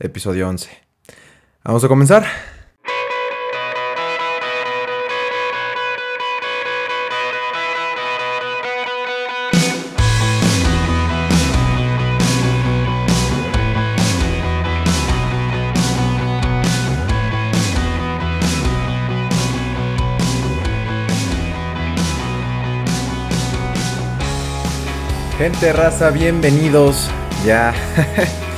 episodio 11. Vamos a comenzar. Gente raza, bienvenidos. Ya.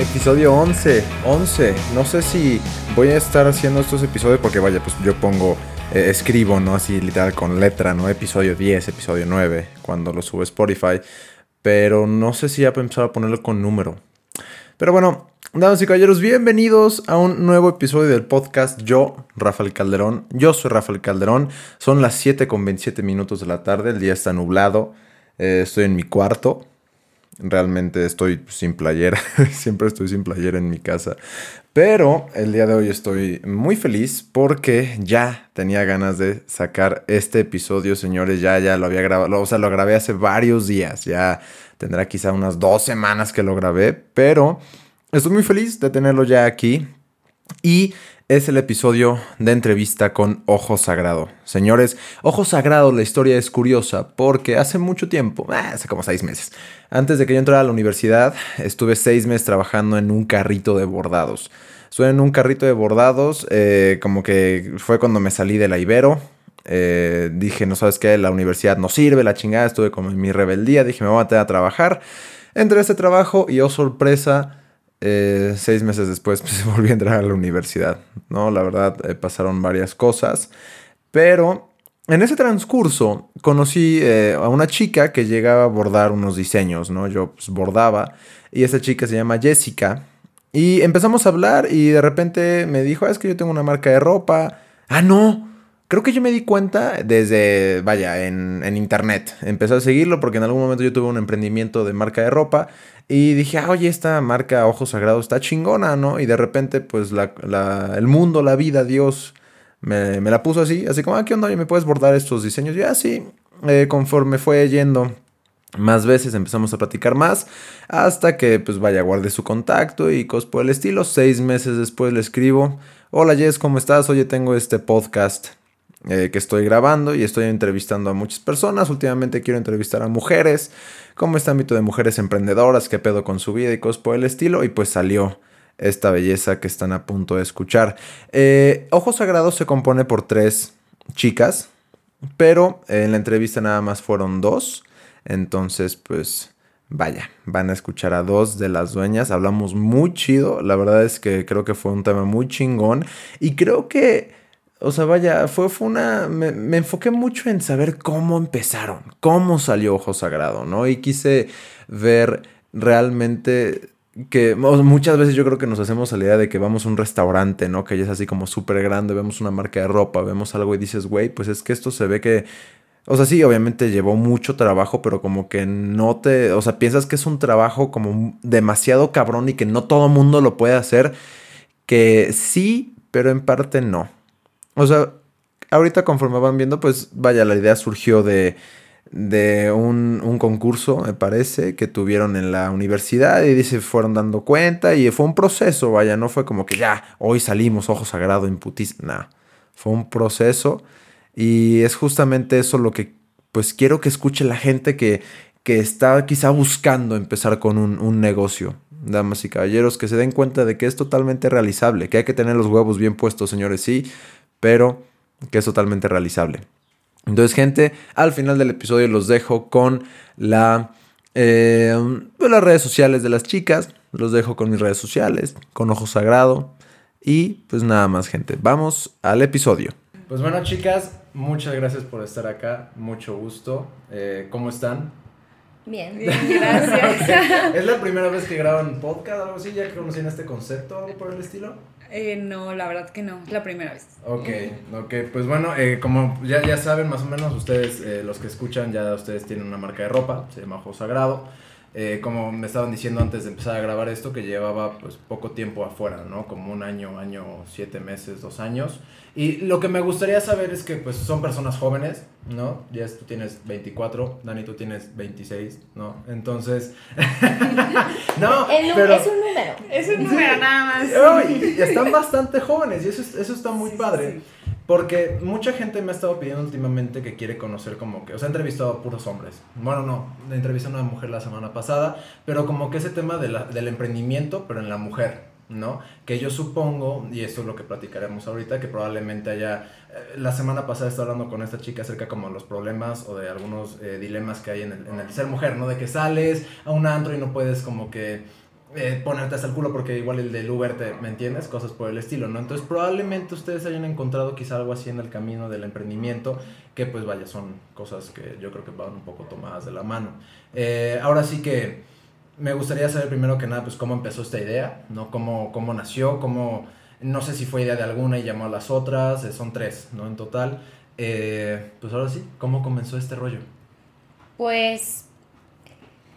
Episodio 11. 11. No sé si voy a estar haciendo estos episodios porque vaya, pues yo pongo, eh, escribo, ¿no? Así literal con letra, ¿no? Episodio 10, episodio 9, cuando lo sube Spotify. Pero no sé si ya pensaba ponerlo con número. Pero bueno, damas y caballeros, bienvenidos a un nuevo episodio del podcast. Yo, Rafael Calderón. Yo soy Rafael Calderón. Son las 7 con 27 minutos de la tarde. El día está nublado. Eh, estoy en mi cuarto. Realmente estoy sin playera. Siempre estoy sin playera en mi casa. Pero el día de hoy estoy muy feliz porque ya tenía ganas de sacar este episodio, señores. Ya, ya lo había grabado. O sea, lo grabé hace varios días. Ya tendrá quizá unas dos semanas que lo grabé. Pero estoy muy feliz de tenerlo ya aquí. Y es el episodio de entrevista con Ojo Sagrado. Señores, Ojo Sagrado, la historia es curiosa porque hace mucho tiempo, ah, hace como seis meses, antes de que yo entrara a la universidad, estuve seis meses trabajando en un carrito de bordados. Estuve en un carrito de bordados, eh, como que fue cuando me salí de la Ibero. Eh, dije, no sabes qué, la universidad no sirve, la chingada, estuve como en mi rebeldía, dije, me voy a meter a trabajar. Entré a ese trabajo y, oh sorpresa, eh, seis meses después pues, volví a entrar a la universidad, ¿no? La verdad, eh, pasaron varias cosas, pero en ese transcurso conocí eh, a una chica que llegaba a bordar unos diseños, ¿no? Yo pues, bordaba y esa chica se llama Jessica y empezamos a hablar y de repente me dijo, ah, es que yo tengo una marca de ropa. Ah, no. Creo que yo me di cuenta desde, vaya, en, en, internet. Empecé a seguirlo porque en algún momento yo tuve un emprendimiento de marca de ropa y dije, ah, oye, esta marca Ojos Sagrados está chingona, ¿no? Y de repente, pues, la, el mundo, la vida, Dios, me, la puso así. Así como, ah, ¿qué onda? ¿me puedes bordar estos diseños? Y así, eh, conforme fue yendo más veces, empezamos a platicar más. Hasta que, pues, vaya, guardé su contacto y cosas por el estilo. Seis meses después le escribo, hola Jess, ¿cómo estás? Oye, tengo este podcast eh, que estoy grabando y estoy entrevistando a muchas personas. Últimamente quiero entrevistar a mujeres, como este ámbito de mujeres emprendedoras, qué pedo con su vida y cosas por el estilo. Y pues salió esta belleza que están a punto de escuchar. Eh, Ojos Sagrados se compone por tres chicas, pero en la entrevista nada más fueron dos. Entonces, pues vaya, van a escuchar a dos de las dueñas. Hablamos muy chido. La verdad es que creo que fue un tema muy chingón. Y creo que o sea, vaya, fue, fue una. Me, enfoqué mucho en saber cómo empezaron, cómo salió Ojo Sagrado, ¿no? Y quise ver realmente que muchas veces yo creo que nos hacemos la idea de que vamos a un restaurante, ¿no? Que ya es así como súper grande, vemos una marca de ropa, vemos algo y dices, güey, pues es que esto se ve que. O sea, sí, obviamente llevó mucho trabajo, pero como que no te. O sea, piensas que es un trabajo como demasiado cabrón y que no todo mundo lo puede hacer. Que sí, pero en parte no. O sea, ahorita conforme van viendo, pues vaya, la idea surgió de, de un, un, concurso, me parece, que tuvieron en la universidad y se fueron dando cuenta y fue un proceso, vaya, no fue como que ya, hoy salimos, ojo sagrado, imputis, nada, fue un proceso y es justamente eso lo que pues quiero que escuche la gente que, que está quizá buscando empezar con un, un negocio. Damas y caballeros, que se den cuenta de que es totalmente realizable, que hay que tener los huevos bien puestos, señores, sí, pero que es totalmente realizable. Entonces, gente, al final del episodio los dejo con la, eh, las redes sociales de las chicas. Los dejo con mis redes sociales, con Ojo Sagrado. Y pues nada más, gente. Vamos al episodio. Pues bueno, chicas, muchas gracias por estar acá. Mucho gusto. Eh, ¿Cómo están? Bien, gracias. ¿Es la primera vez que graban podcast o algo así? ¿Ya que conocían este concepto o algo por el estilo? Eh, no, la verdad que no, es la primera vez. Ok, ok, pues bueno, eh, como ya, ya saben más o menos, ustedes, eh, los que escuchan, ya ustedes tienen una marca de ropa, se llama Sagrado. Eh, como me estaban diciendo antes de empezar a grabar esto, que llevaba pues poco tiempo afuera, ¿no? Como un año, año, siete meses, dos años. Y lo que me gustaría saber es que pues son personas jóvenes, ¿no? Ya tú tienes 24, Dani tú tienes 26, ¿no? Entonces... no, pero... Es un número. Es un número nada más. están bastante jóvenes y eso, eso está muy padre. Porque mucha gente me ha estado pidiendo últimamente que quiere conocer como que, o sea, he entrevistado a puros hombres. Bueno, no, entrevisté a una mujer la semana pasada, pero como que ese tema del emprendimiento, pero en la mujer, ¿no? Que yo supongo, y esto es lo que platicaremos ahorita, que probablemente haya, eh, la semana pasada estaba hablando con esta chica acerca como de los problemas o de algunos eh, dilemas que hay en el, en el ser mujer, ¿no? De que sales a un antro y no puedes como que eh, ponerte hasta el culo porque igual el del Uber, te, ¿me entiendes? Cosas por el estilo, ¿no? Entonces probablemente ustedes hayan encontrado quizá algo así en el camino del emprendimiento, que pues vaya, son cosas que yo creo que van un poco tomadas de la mano. Eh, ahora sí que me gustaría saber primero que nada, pues cómo empezó esta idea, ¿no? Cómo, cómo nació, cómo, no sé si fue idea de alguna y llamó a las otras, eh, son tres, ¿no? En total. pues ahora sí, ¿cómo comenzó este rollo? Pues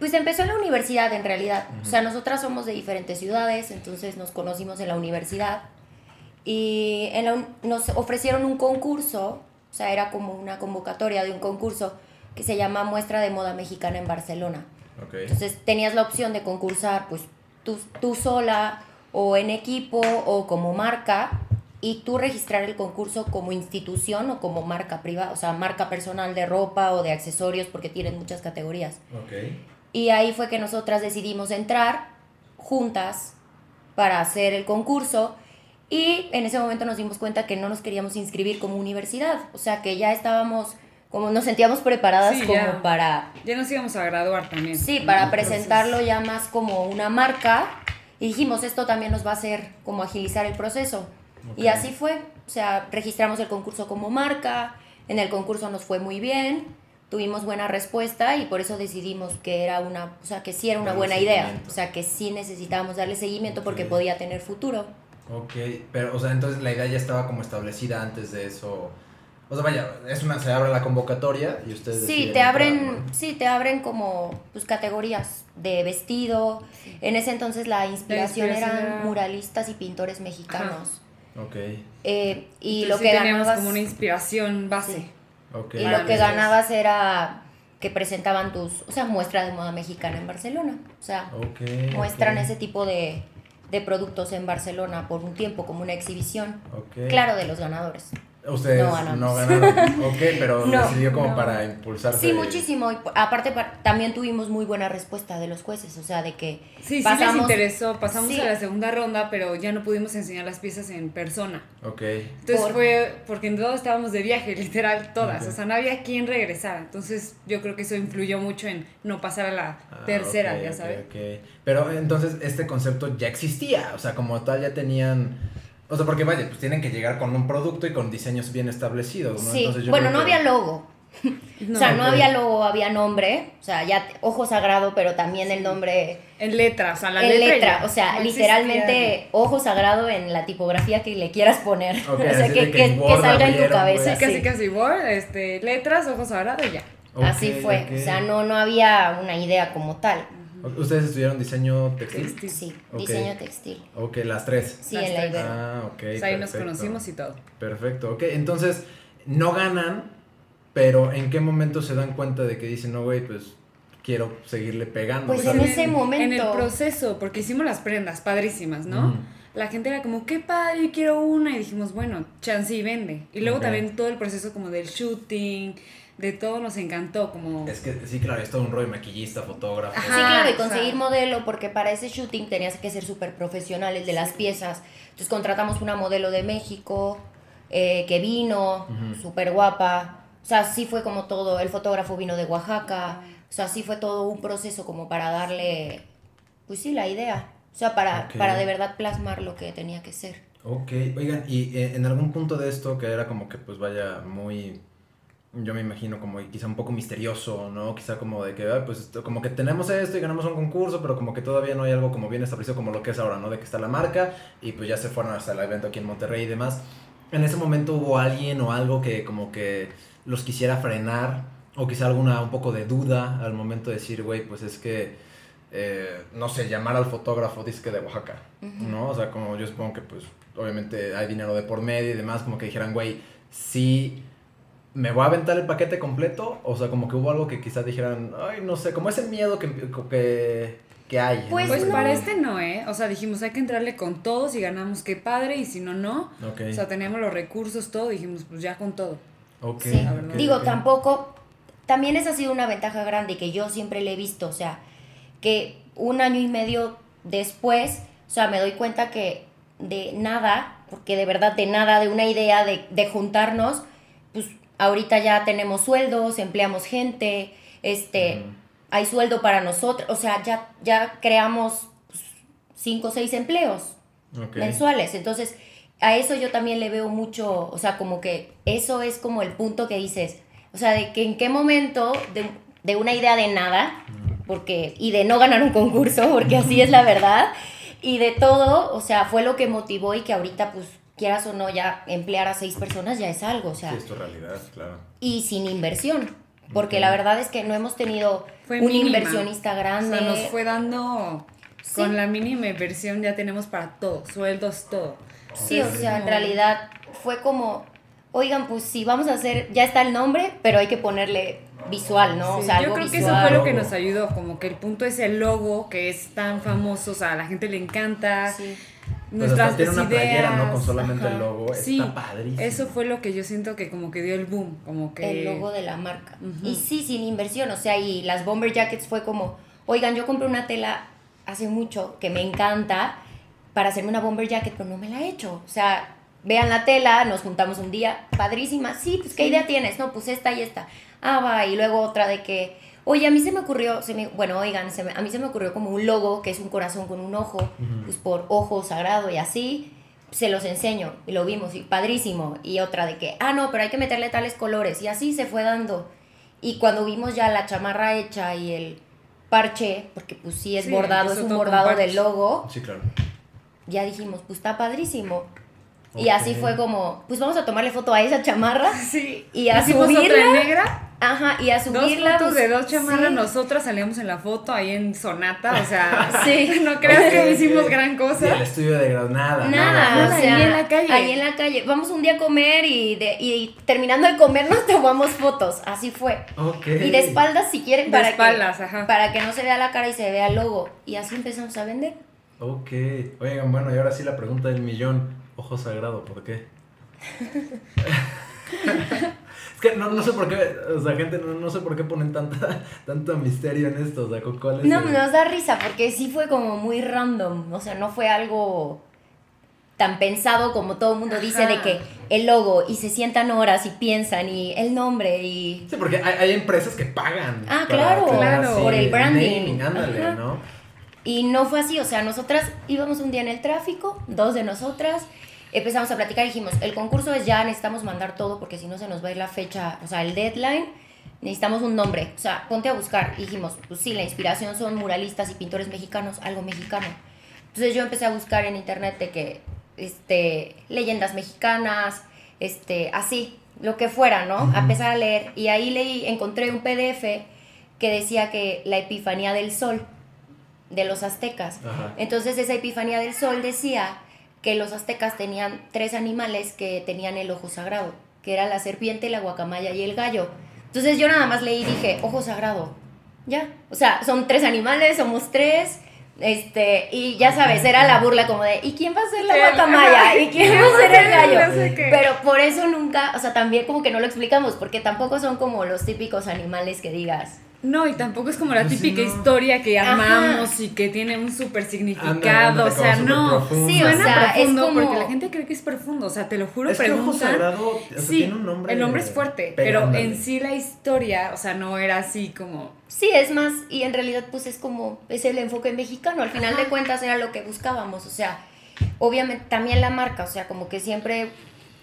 pues empezó en la universidad en realidad. O sea, nosotras somos de diferentes ciudades, entonces nos conocimos en la universidad. Y en nos ofrecieron un concurso, o sea, era como una convocatoria de un concurso que se llama Muestra de Moda Mexicana en Barcelona. Entonces tenías la opción de concursar pues tú, tú sola o en equipo o como marca y tú registrar el concurso como institución o como marca privada, o sea, marca personal de ropa o de accesorios porque tienen muchas categorías. Okay. Y ahí fue que nosotras decidimos entrar juntas para hacer el concurso. Y en ese momento nos dimos cuenta que no nos queríamos inscribir como universidad, o sea que ya estábamos como nos sentíamos preparadas como para ya nos íbamos a graduar también. Sí, para presentarlo ya más como una marca. Y dijimos, esto también nos va a hacer como agilizar el proceso. Y así fue, o sea, registramos el concurso como marca, en el concurso nos fue muy bien tuvimos buena respuesta y por eso decidimos que era una, o sea, que sí era una buena idea, o sea, que sí necesitábamos darle seguimiento porque podía tener futuro. Ok, pero, o sea, entonces la idea ya estaba como establecida antes de eso. O sea, vaya, es una, se abre la convocatoria y ustedes... Sí, te abren, sí, te abren como, pues, categorías de vestido. En ese entonces la inspiración, eran muralistas y pintores mexicanos. Ok. Eh, y lo que teníamos como una inspiración base. Y lo que ganabas era que presentaban tus, o sea, muestra de moda mexicana en Barcelona. O sea, muestran ese tipo de, de, productos en Barcelona por un tiempo como una exhibición. Claro, de los ganadores. Ustedes no, ganaron, ok, pero no, sirvió como para impulsarse. Sí, muchísimo. Y aparte, también tuvimos muy buena respuesta de los jueces, o sea, de que. Sí, pasamos, sí les interesó. Pasamos a la segunda ronda, pero ya no pudimos enseñar las piezas en persona. Ok. Entonces fue porque en todos estábamos de viaje, literal, todas. O sea, no había quien regresara. Entonces yo creo que eso influyó mucho en no pasar a la ah, tercera, ya sabes. Okay, Pero entonces este concepto ya existía, o sea, como tal ya tenían o sea, porque vaya, pues tienen que llegar con un producto y con diseños bien establecidos, ¿no? Sí. bueno, no había logo. o sea, no había logo, había nombre. O sea, ya ojo sagrado, pero también el nombre. En letra, o sea, la en letra. o sea, literalmente ojo sagrado en la tipografía que le quieras poner. o sea, que, que, salga en tu cabeza. Casi, casi Word, este, letras, ojo sagrado y ya. Así fue. O sea, no, no había una idea como tal. ¿Ustedes estudiaron diseño textil? Sí, diseño textil. Ok, las tres. Sí, en la Ibero. Ah, ok. ahí nos conocimos y todo. Perfecto, ok. Entonces, no ganan, pero ¿en qué momento se dan cuenta de que dicen, no, güey, pues quiero seguirle pegando? Pues en ese momento. En el proceso, porque hicimos las prendas padrísimas, ¿no? La gente era como, qué padre, quiero una. Y dijimos, bueno, chance y vende. Y luego también todo el proceso como del shooting de todo nos encantó, como... Es que sí, claro, es todo un rollo maquillista, fotógrafo. sí, claro, y conseguir modelo, porque para ese shooting tenías que ser súper profesionales de las piezas. Entonces contratamos una modelo de México eh, que vino, súper guapa. O sea, sí fue como todo, el fotógrafo vino de Oaxaca. O sea, sí fue todo un proceso como para darle, pues sí, la idea. O sea, para, para de verdad plasmar lo que tenía que ser. Ok, oigan, y eh, en algún punto de esto que era como que pues vaya muy yo me imagino como quizá un poco misterioso, ¿no? Quizá como de que, pues como que tenemos esto y ganamos un concurso, pero como que todavía no hay algo como bien establecido como lo que es ahora, ¿no? De que está la marca y pues ya se fueron hasta el evento aquí en Monterrey y demás. En ese momento hubo alguien o algo que como que los quisiera frenar o quizá alguna un poco de duda al momento de decir, güey, pues es que eh, no sé, llamar al fotógrafo disque de Oaxaca, ¿no? O sea, como yo supongo que pues obviamente hay dinero de por medio y demás, como que dijeran, güey, sí me voy a aventar el paquete completo, o sea, como que hubo algo que quizás dijeran, ay, no sé, como ese miedo que, que, que hay. Pues, pues para este no, ¿eh? O sea, dijimos, hay que entrarle con todo, si ganamos, qué padre, y si no, no. O sea, teníamos los recursos, todo, dijimos, pues ya con todo. Ok. Sí. Digo, tampoco, también esa ha sido una ventaja grande que yo siempre le he visto, o sea, que un año y medio después, o sea, me doy cuenta que de nada, porque de verdad de nada, de una idea de, de juntarnos, pues ahorita ya tenemos sueldos, empleamos gente, este, hay sueldo para nosotros, o sea, ya, ya creamos pues, cinco o seis empleos mensuales. Entonces, a eso yo también le veo mucho, o sea, como que eso es como el punto que dices, o sea, de que en qué momento de, de una idea de nada, porque, y de no ganar un concurso, porque así es la verdad, y de todo, o sea, fue lo que motivó y que ahorita pues quieras o no ya emplear a seis personas ya es algo, o sea. Sí, es tu realidad, claro. Y sin inversión, porque la verdad es que no hemos tenido un inversionista grande. O sea, nos fue dando, con la mínima inversión ya tenemos para todo, sueldos, todo. Sí, o sea, en realidad fue como, oigan, pues sí, vamos a hacer, ya está el nombre, pero hay que ponerle visual, ¿no? o sea, yo creo que eso fue lo que nos ayudó, como que el punto es el logo, que es tan famoso, o sea, a la gente le encanta. Sí. Pues Nuestras tiene una playera, ¿no? Con solamente el logo. Sí, está padrísimo. Eso fue lo que yo siento que como que dio el boom, como que... El logo de la marca. Y sí, sin inversión, o sea, y las bomber jackets fue como, oigan, yo compré una tela hace mucho que me encanta para hacerme una bomber jacket, pero no me la he hecho. O sea, vean la tela, nos juntamos un día, padrísima, sí, pues ¿qué idea tienes? No, pues esta y esta. Ah, va, y luego otra de que, oye, a mí se me ocurrió, se me, bueno, oigan, se a mí se me ocurrió como un logo que es un corazón con un ojo, pues por ojo sagrado y así, se los enseño y lo vimos y padrísimo. Y otra de que, ah, no, pero hay que meterle tales colores y así se fue dando. Y cuando vimos ya la chamarra hecha y el parche, porque pues sí es bordado, es un bordado del logo. Sí, claro. Ya dijimos, pues está padrísimo. Y así fue como, pues vamos a tomarle foto a esa chamarra. Sí. Y a subirla. Otra negra. Ajá, y a subirla. Dos fotos de dos chamarras, nosotras salíamos en la foto ahí en Sonata, o sea, sí. no creas que hicimos gran cosa. Y el estudio de Granada. Nada, nada, ahí en la calle. Ahí en la calle. Vamos un día a comer y, de, y terminando de comer nos tomamos fotos, así fue. Ok. Y de espaldas si quieren para, espaldas, que, ajá. para que no se vea la cara y se vea el logo. Y así empezamos a vender. Ok, oigan, bueno, y ahora sí la pregunta del millón. Ojo sagrado, ¿por qué? que no, no, sé por qué, o sea, gente, no, no sé por qué ponen tanta, tanto misterio en esto, o sea, ¿cuál es No, nos da risa porque sí fue como muy random, o sea, no fue algo tan pensado como todo el mundo dice de que el logo y se sientan horas y piensan y el nombre y... Sí, porque hay, hay empresas que pagan. Ah, claro, claro, por el branding. ándale, ¿no? Y no fue así, o sea, nosotras íbamos un día en el tráfico, dos de nosotras, empezamos a platicar y dijimos, el concurso es ya, necesitamos mandar todo porque si no se nos va a ir la fecha, o sea, el deadline, necesitamos un nombre, o sea, ponte a buscar. Y dijimos, pues sí, la inspiración son muralistas y pintores mexicanos, algo mexicano. Entonces yo empecé a buscar en internet de que, este, leyendas mexicanas, este, así, lo que fuera, ¿no? A empezar a leer. Y ahí leí, encontré un PDF que decía que la epifanía del sol de los aztecas. Entonces esa epifanía del sol decía que los aztecas tenían tres animales que tenían el ojo sagrado, que era la serpiente, la guacamaya y el gallo. Entonces yo nada más leí y dije, ojo sagrado. Ya, o sea, son tres animales, somos tres. Este, y ya sabes, era la burla como de, ¿y quién va a ser la guacamaya? ¿Y quién va a ser el gallo? Pero por eso nunca, o sea, también como que no lo explicamos, porque tampoco son como los típicos animales que digas, no, y tampoco es como la pues típica historia que amamos y que tiene un súper significado. o sea, no. Sí, o sea, es como... porque la gente cree que es profundo. O sea, te lo juro, es preguntan. Que sí, tiene un nombre el nombre es fuerte, pero en sí la historia, o sea, no era así como. Sí, es más, y en realidad, pues es como, es el enfoque mexicano. Al final de cuentas era lo que buscábamos. O sea, obviamente también la marca, o sea, como que siempre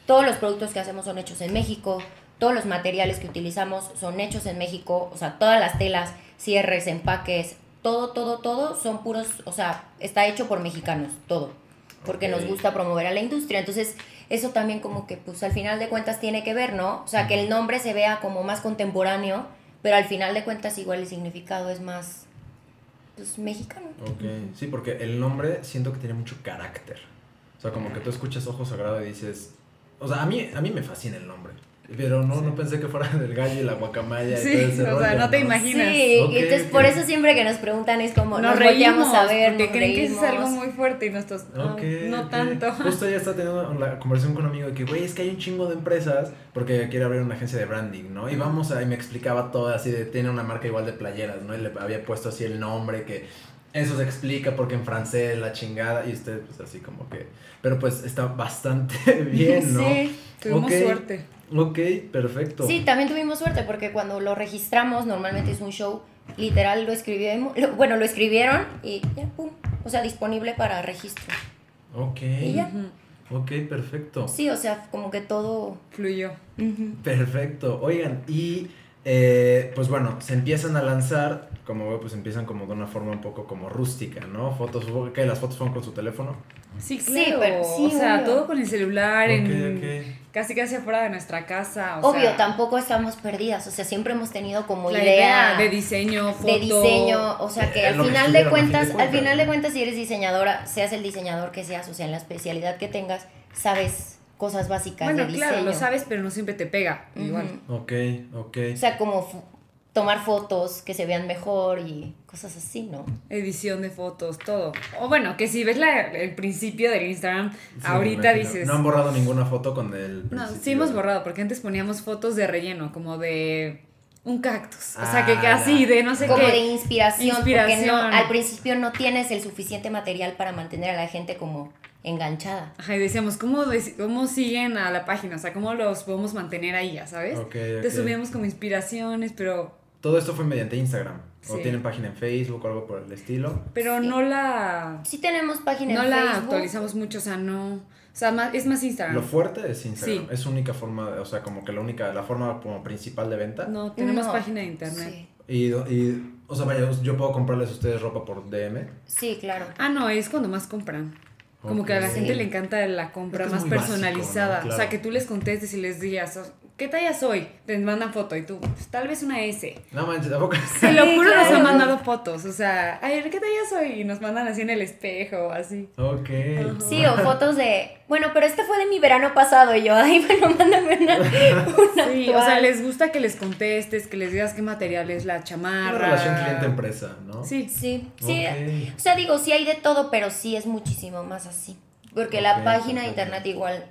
todos los productos que hacemos son hechos en México todos los materiales que utilizamos son hechos en México, o sea, todas las telas, cierres, empaques, todo, todo, todo son puros, o sea, está hecho por mexicanos, todo, porque nos gusta promover a la industria. Entonces, eso también como que, pues al final de cuentas tiene que ver, ¿no? O sea, que el nombre se vea como más contemporáneo, pero al final de cuentas igual el significado es más pues, mexicano. Ok, sí, porque el nombre siento que tiene mucho carácter. O sea, como que tú escuchas Ojo Sagrado y dices... O sea, a mí, a mí me fascina el nombre. Pero no, no pensé que fuera del gallo y la guacamaya. Sí, y todo ese o sea, no te imaginas. Sí, Ok, y entonces por eso siempre que nos preguntan es como Nos, nos, reímos a ver, porque nos creen que es algo muy fuerte y nosotros no, Ok, no tanto. Justo ya está teniendo la conversación con un amigo de que, güey, es que hay un chingo de empresas porque quiere abrir una agencia de branding, ¿no? Y vamos a, y me explicaba todo así de, tiene una marca igual de playeras, ¿no? Y le había puesto así el nombre que eso se explica porque en francés la chingada y usted pues así como que, pero pues está bastante bien, ¿no? Sí. Tuvimos Ok. suerte. Ok, perfecto. Sí, también tuvimos suerte porque cuando lo registramos, normalmente es un show, literal lo escribimos, lo- bueno, lo escribieron y ya, pum, o sea, disponible para registro. Ok. Y ya. Ok, perfecto. Sí, o sea, como que todo... Fluyó. Perfecto. Oigan, y eh, pues bueno, se empiezan a lanzar, como veo, pues empiezan como de una forma un poco como rústica, ¿no? Fotos, que las fotos fueron con su teléfono. Sí, Sí, claro. pero sí, o sea, obvio. todo con el celular, en, casi casi afuera de nuestra casa. O Obvio, sea, tampoco estamos perdidas, o sea, siempre hemos tenido como la idea, idea de diseño, foto. de diseño, o sea que al final de cuentas, al final de cuentas si eres diseñadora, seas el diseñador que seas, o sea, en la especialidad que tengas, sabes cosas básicas Bueno, de claro, lo sabes, pero no siempre te pega. Igual. Ok, ok. O sea, como tomar fotos que se vean mejor y cosas así, ¿no? Edición de fotos, todo. O bueno, que si ves la- el principio del Instagram, Sí, ahorita dices. No han borrado ninguna foto con el. No, principio. sí hemos borrado, porque antes poníamos fotos de relleno, como de un cactus. O Ah, sea, que casi ya. de no sé Como qué. de inspiración, porque no, Inspiración. al principio no tienes el suficiente material para mantener a la gente como enganchada. Ajá, y decíamos, ¿cómo, ¿cómo siguen a la página? O sea, ¿cómo los podemos mantener ahí, ya sabes? Ok, Te ok. subíamos como inspiraciones, pero, Todo esto fue mediante Instagram. O tienen página en Facebook o algo por el estilo. pero Sí. no la... Sí tenemos página No en la Facebook. actualizamos mucho, o sea, no... O sea, más, es más Instagram. Lo fuerte es Instagram. Sí. Es su única forma, o sea, como que la única, la forma como principal de venta. No, tenemos No, página de internet. Sí, Y, y, o sea, vaya, yo puedo comprarles a ustedes ropa por DM. sí, claro. Ah, no, es cuando más compran. Como que a la gente le encanta la compra más básico, personalizada. ¿no? Claro. O sea, que tú les contestes y les digas, ¿qué talla soy? Te mandan foto y tú, "Pues, tal vez una S. No manches, ¿a poco? Te lo juro, nos han mandado fotos. O sea, ay, ¿qué talla soy? Y nos mandan así en el espejo o así. ok. Sí, o fotos de, bueno, pero este fue de mi verano pasado y yo, ay, bueno, mándame una. una Sí, o sea, les gusta que les contestes, que les digas qué material es la chamarra. Una relación cliente-empresa, ¿no? Sí. Sí, sí. Ok. O sea, digo, sí hay de todo, pero sí es muchísimo más así. Porque la página de internet igual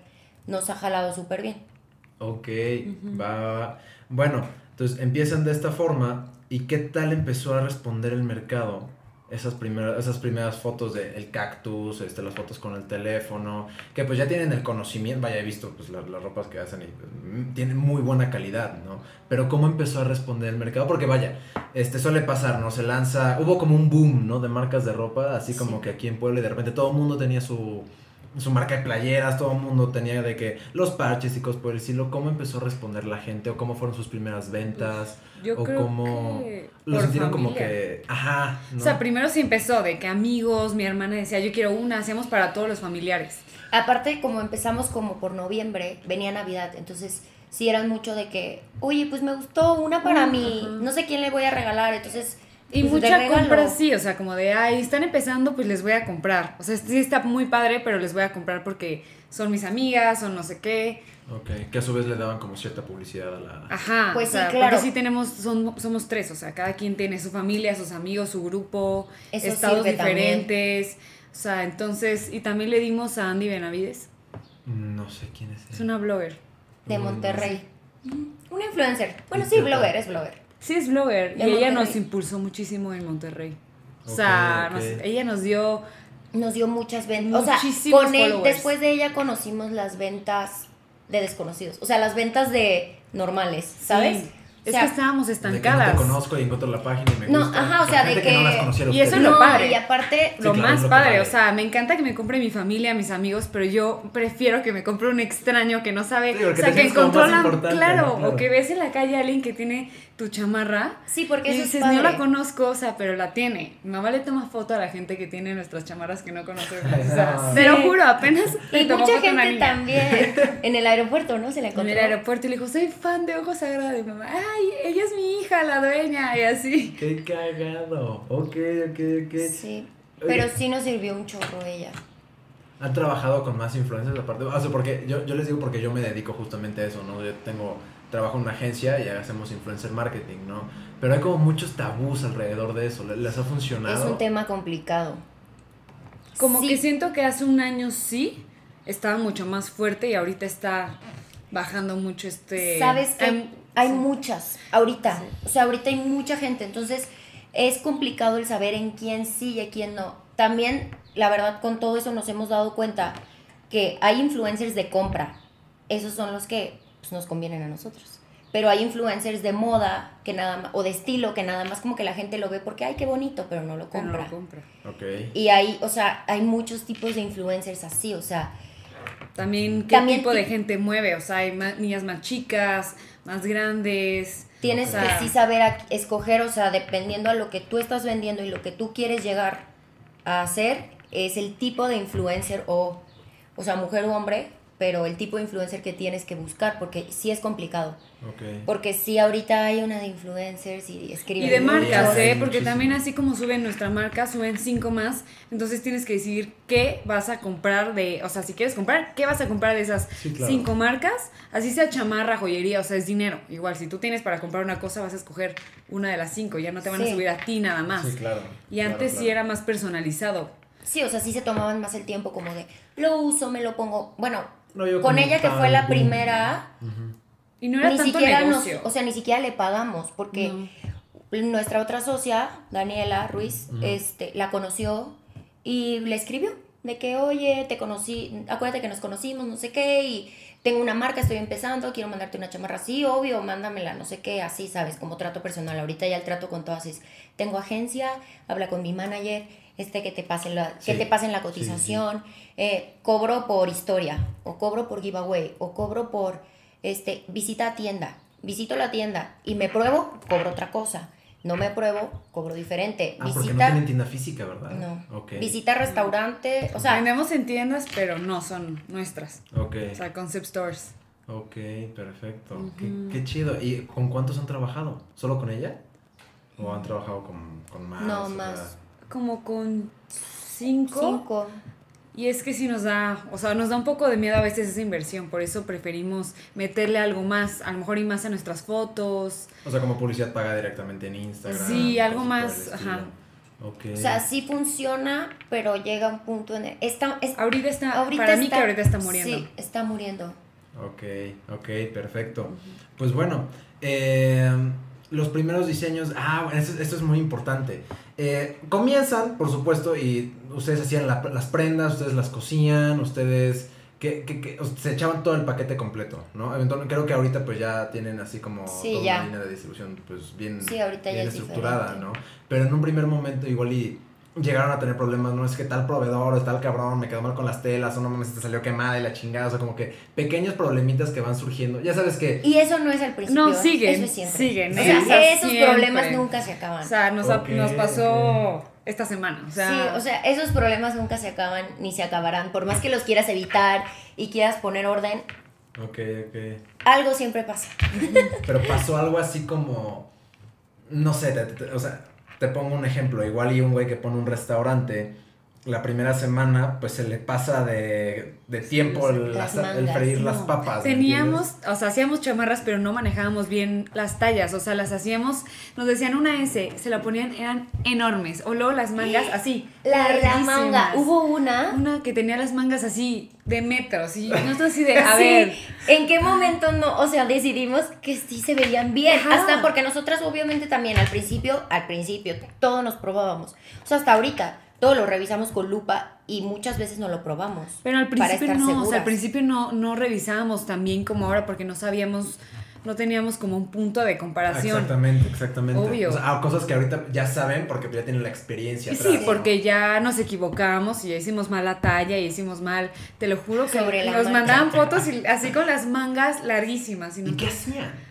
nos ha jalado súper bien. Ok, va. Bueno, entonces empiezan de esta forma. ¿Y qué tal empezó a responder el mercado? Esas primeras, esas primeras fotos del el cactus, este, las fotos con el teléfono, que pues ya tienen el conocimiento, vaya, he visto pues la- las ropas que hacen y pues, mm, tienen muy buena calidad, ¿no? Pero ¿cómo empezó a responder el mercado? Porque vaya, este suele pasar, ¿no? Se lanza, hubo como un boom, ¿no? De marcas de ropa, así como Sí. que aquí en Puebla y de repente todo el mundo tenía su, su marca de playeras, todo el mundo tenía de que los parches y cosas por el estilo. ¿Cómo empezó a responder la gente? ¿O cómo fueron sus primeras ventas? Yo ¿O creo cómo que lo sintieron como que... Ajá, ¿no? O sea, primero sí empezó de que amigos, mi hermana decía, yo quiero una, hacíamos para todos los familiares. Aparte, como empezamos como por noviembre, venía Navidad, entonces sí eran mucho de que, oye, pues me gustó una para Mm, mí, no sé quién le voy a regalar, entonces... Y pues, mucha compra sí, o sea, como de, ay, están empezando, pues les voy a comprar. O sea, sí está muy padre, pero les voy a comprar porque son mis amigas o no sé qué. Ok, que a su vez le daban como cierta publicidad a la... Ajá. Pues o sea, sí, claro. Porque sí tenemos, son, somos tres, o sea, cada quien tiene su familia, sus amigos, su grupo, Eso estados también. diferentes. O sea, entonces, y también le dimos a Andy Benavides, No sé quién es. es él. una blogger. De Mm, Monterrey. Una influencer. Bueno, ¿Y sí, blogger, es blogger. Sí, es blogger. De y ella nos impulsó muchísimo en Monterrey. O sea, nos- ella nos dio Nos dio muchas ventas. O sea, Muchísimos con él, después de ella conocimos las ventas de desconocidos. O sea, las ventas de normales, ¿sabes? Sí. O Es sea, que estábamos De que no estancadas. te conozco y encuentro la página y me No, gusta. ajá, o sea, de no que- las conociera y eso es lo no, padre. y aparte, lo claro, más lo que padre, vale. o sea, me encanta que me compre mi familia, mis amigos, pero yo prefiero que me compre un extraño que no sabe, Sí, o sea, que importante, claro, ¿no? Claro. o que ves en la calle a alguien que tiene tu chamarra sí, porque y eso dices, es padre. no la conozco, o sea, pero la tiene. Mi mamá le toma foto a la gente que tiene nuestras chamarras que no conocemos, o sea, No. te lo Sí. juro, apenas le Y tomó mucha foto a una gente también en el aeropuerto, ¿no? Se la En encontró. el aeropuerto y le dijo, soy fan de Ojos Sagrados. Y mi mamá, ay, ay, ella es mi hija, la dueña, y así. Qué cagado. Ok, ok, ok. Sí. Pero sí nos sirvió un chorro ella. ¿Han trabajado con más influencers aparte? O sea, porque yo, yo les digo porque yo me dedico justamente a eso, ¿no? Yo tengo, trabajo en una agencia y hacemos influencer marketing, ¿no? Pero hay como muchos tabús alrededor de eso. ¿Les ha funcionado? Es un tema complicado. Como Sí. que siento que hace un año sí estaba mucho más fuerte y ahorita está bajando mucho este... Sabes que Em, hay sí. muchas, ahorita. Sí. O sea, ahorita hay mucha gente. Entonces, es complicado el saber en quién sí y a quién no. También, la verdad, con todo eso nos hemos dado cuenta que hay influencers de compra. Esos son los que pues, nos convienen a nosotros. Pero hay influencers de moda que nada más, o de estilo que nada más como que la gente lo ve porque, ay, qué bonito, pero no lo pero no compra. lo compra. Y hay, o sea, hay muchos tipos de influencers así, o sea, También qué También tipo de gente mueve, o sea, hay ma- niñas más chicas, más grandes. Tienes que sí saber a- escoger, o sea, dependiendo a lo que tú estás vendiendo y lo que tú quieres llegar a hacer, es el tipo de influencer o, o sea, mujer o hombre, pero el tipo de influencer que tienes que buscar, porque sí es complicado. Ok. Porque sí, ahorita hay una de influencers y escriben. Y de marcas, ¿eh? muchísimo. Porque también así como suben nuestra marca, suben cinco más. Entonces tienes que decidir qué vas a comprar de... O sea, si quieres comprar, ¿qué vas a comprar de esas Sí, claro. cinco marcas? Así sea chamarra, joyería, o sea, es dinero. Igual, si tú tienes para comprar una cosa, vas a escoger una de las cinco. Ya no te van a subir a ti nada más. Sí, claro. Y Claro, antes sí era más personalizado. Sí, o sea, sí se tomaban más el tiempo como de, lo uso, me lo pongo. Bueno, No, yo con ella que fue la boom. primera, Y no era ni tanto siquiera nos, o sea, ni siquiera le pagamos, porque No. nuestra otra socia, Daniela Ruiz, este, la conoció y le escribió de que, oye, te conocí, acuérdate que nos conocimos, no sé qué, y tengo una marca, estoy empezando, quiero mandarte una chamarra así, obvio, mándamela, no sé qué, así, ¿sabes? Como trato personal. Ahorita ya el trato con todas es, tengo agencia, habla con mi manager, este que te pasen la, que te pasen la Sí, sí, sí. cotización, eh, cobro por historia, o cobro por giveaway, o cobro por, este, visita a tienda, visito la tienda y me pruebo, cobro otra cosa. No me pruebo, cobro diferente. Ah, porque no visita, tienen tienda física, ¿verdad? no. Ok. Visita restaurante, o sea, Vendemos en tiendas, pero no son nuestras. Ok. O sea, concept stores. Ok, perfecto. qué, qué chido. ¿Y con cuántos han trabajado? ¿Solo con ella? ¿O han trabajado con, con más? No, sea, más. Como con cinco. cinco. Y es que sí nos da, o sea, nos da un poco de miedo a veces esa inversión, por eso preferimos meterle algo más, a lo mejor y más a nuestras fotos. O sea, como publicidad paga directamente en Instagram. Sí, algo más, ajá. estilo. Ok. O sea, sí funciona, pero llega un punto en el, está, es- Ahorita está, ahorita para mí está- que ahorita está muriendo. Sí, está muriendo. Ok, ok, perfecto. Pues bueno, eh, los primeros diseños, ah, bueno, esto, esto es muy importante. Eh, comienzan, por supuesto, y ustedes hacían la- las prendas, ustedes las cosían, ustedes que, que- que- se echaban todo el paquete completo, ¿no? Eventualmente, creo que ahorita pues ya tienen así como Sí, toda ya. una línea de distribución pues bien, Sí, ahorita ya bien es estructurada, diferente. ¿no? Pero en un primer momento igual y llegaron a tener problemas, no es que tal proveedor o tal cabrón me quedó mal con las telas o no mames te salió quemada y la chingada, o sea, como que pequeños problemitas que van surgiendo. Ya sabes que Y eso no es al principio. No, siguen, Eso es siempre. siguen, O sea, ¿eh? O sea, esos siempre. problemas nunca se acaban. O sea, nos, pasó esta semana. O sea, sí, o sea, esos problemas nunca se acaban ni se acabarán. Por más que los quieras evitar y quieras poner orden, Ok, ok. algo siempre pasa. Pero pasó algo así como. No sé, te- te- o sea, te pongo un ejemplo. Igual y un güey que pone un restaurante. La primera semana, pues se le pasa de, de tiempo sí, el, las las- el mangas, freír las papas. ¿me Teníamos, o sea, hacíamos chamarras, pero no manejábamos bien las tallas. O sea, las hacíamos, nos decían una S, se la ponían, eran enormes. O luego las mangas así. La, la larguísimas. manga. Hubo una. Una que tenía las mangas así, de metros. Y nosotros así de, a Sí, ver. ¿En qué momento no? O sea, decidimos que sí se veían bien. Ajá. Hasta porque nosotras, obviamente, también al principio, al principio, todo nos probábamos. O sea, hasta ahorita, todo lo revisamos con lupa y muchas veces no lo probamos. Pero al para principio estar no, o sea, al principio no, no revisábamos tan bien como ahora porque no sabíamos, no teníamos como un punto de comparación. Exactamente, exactamente. Obvio. O sea, ah, cosas que ahorita ya saben porque ya tienen la experiencia. Sí, atrás, ¿no? porque ya nos equivocamos y ya hicimos mal la talla y hicimos mal, te lo juro que Sobre nos mandaban fotos y así con las mangas larguísimas. Y ¿Y qué hacían?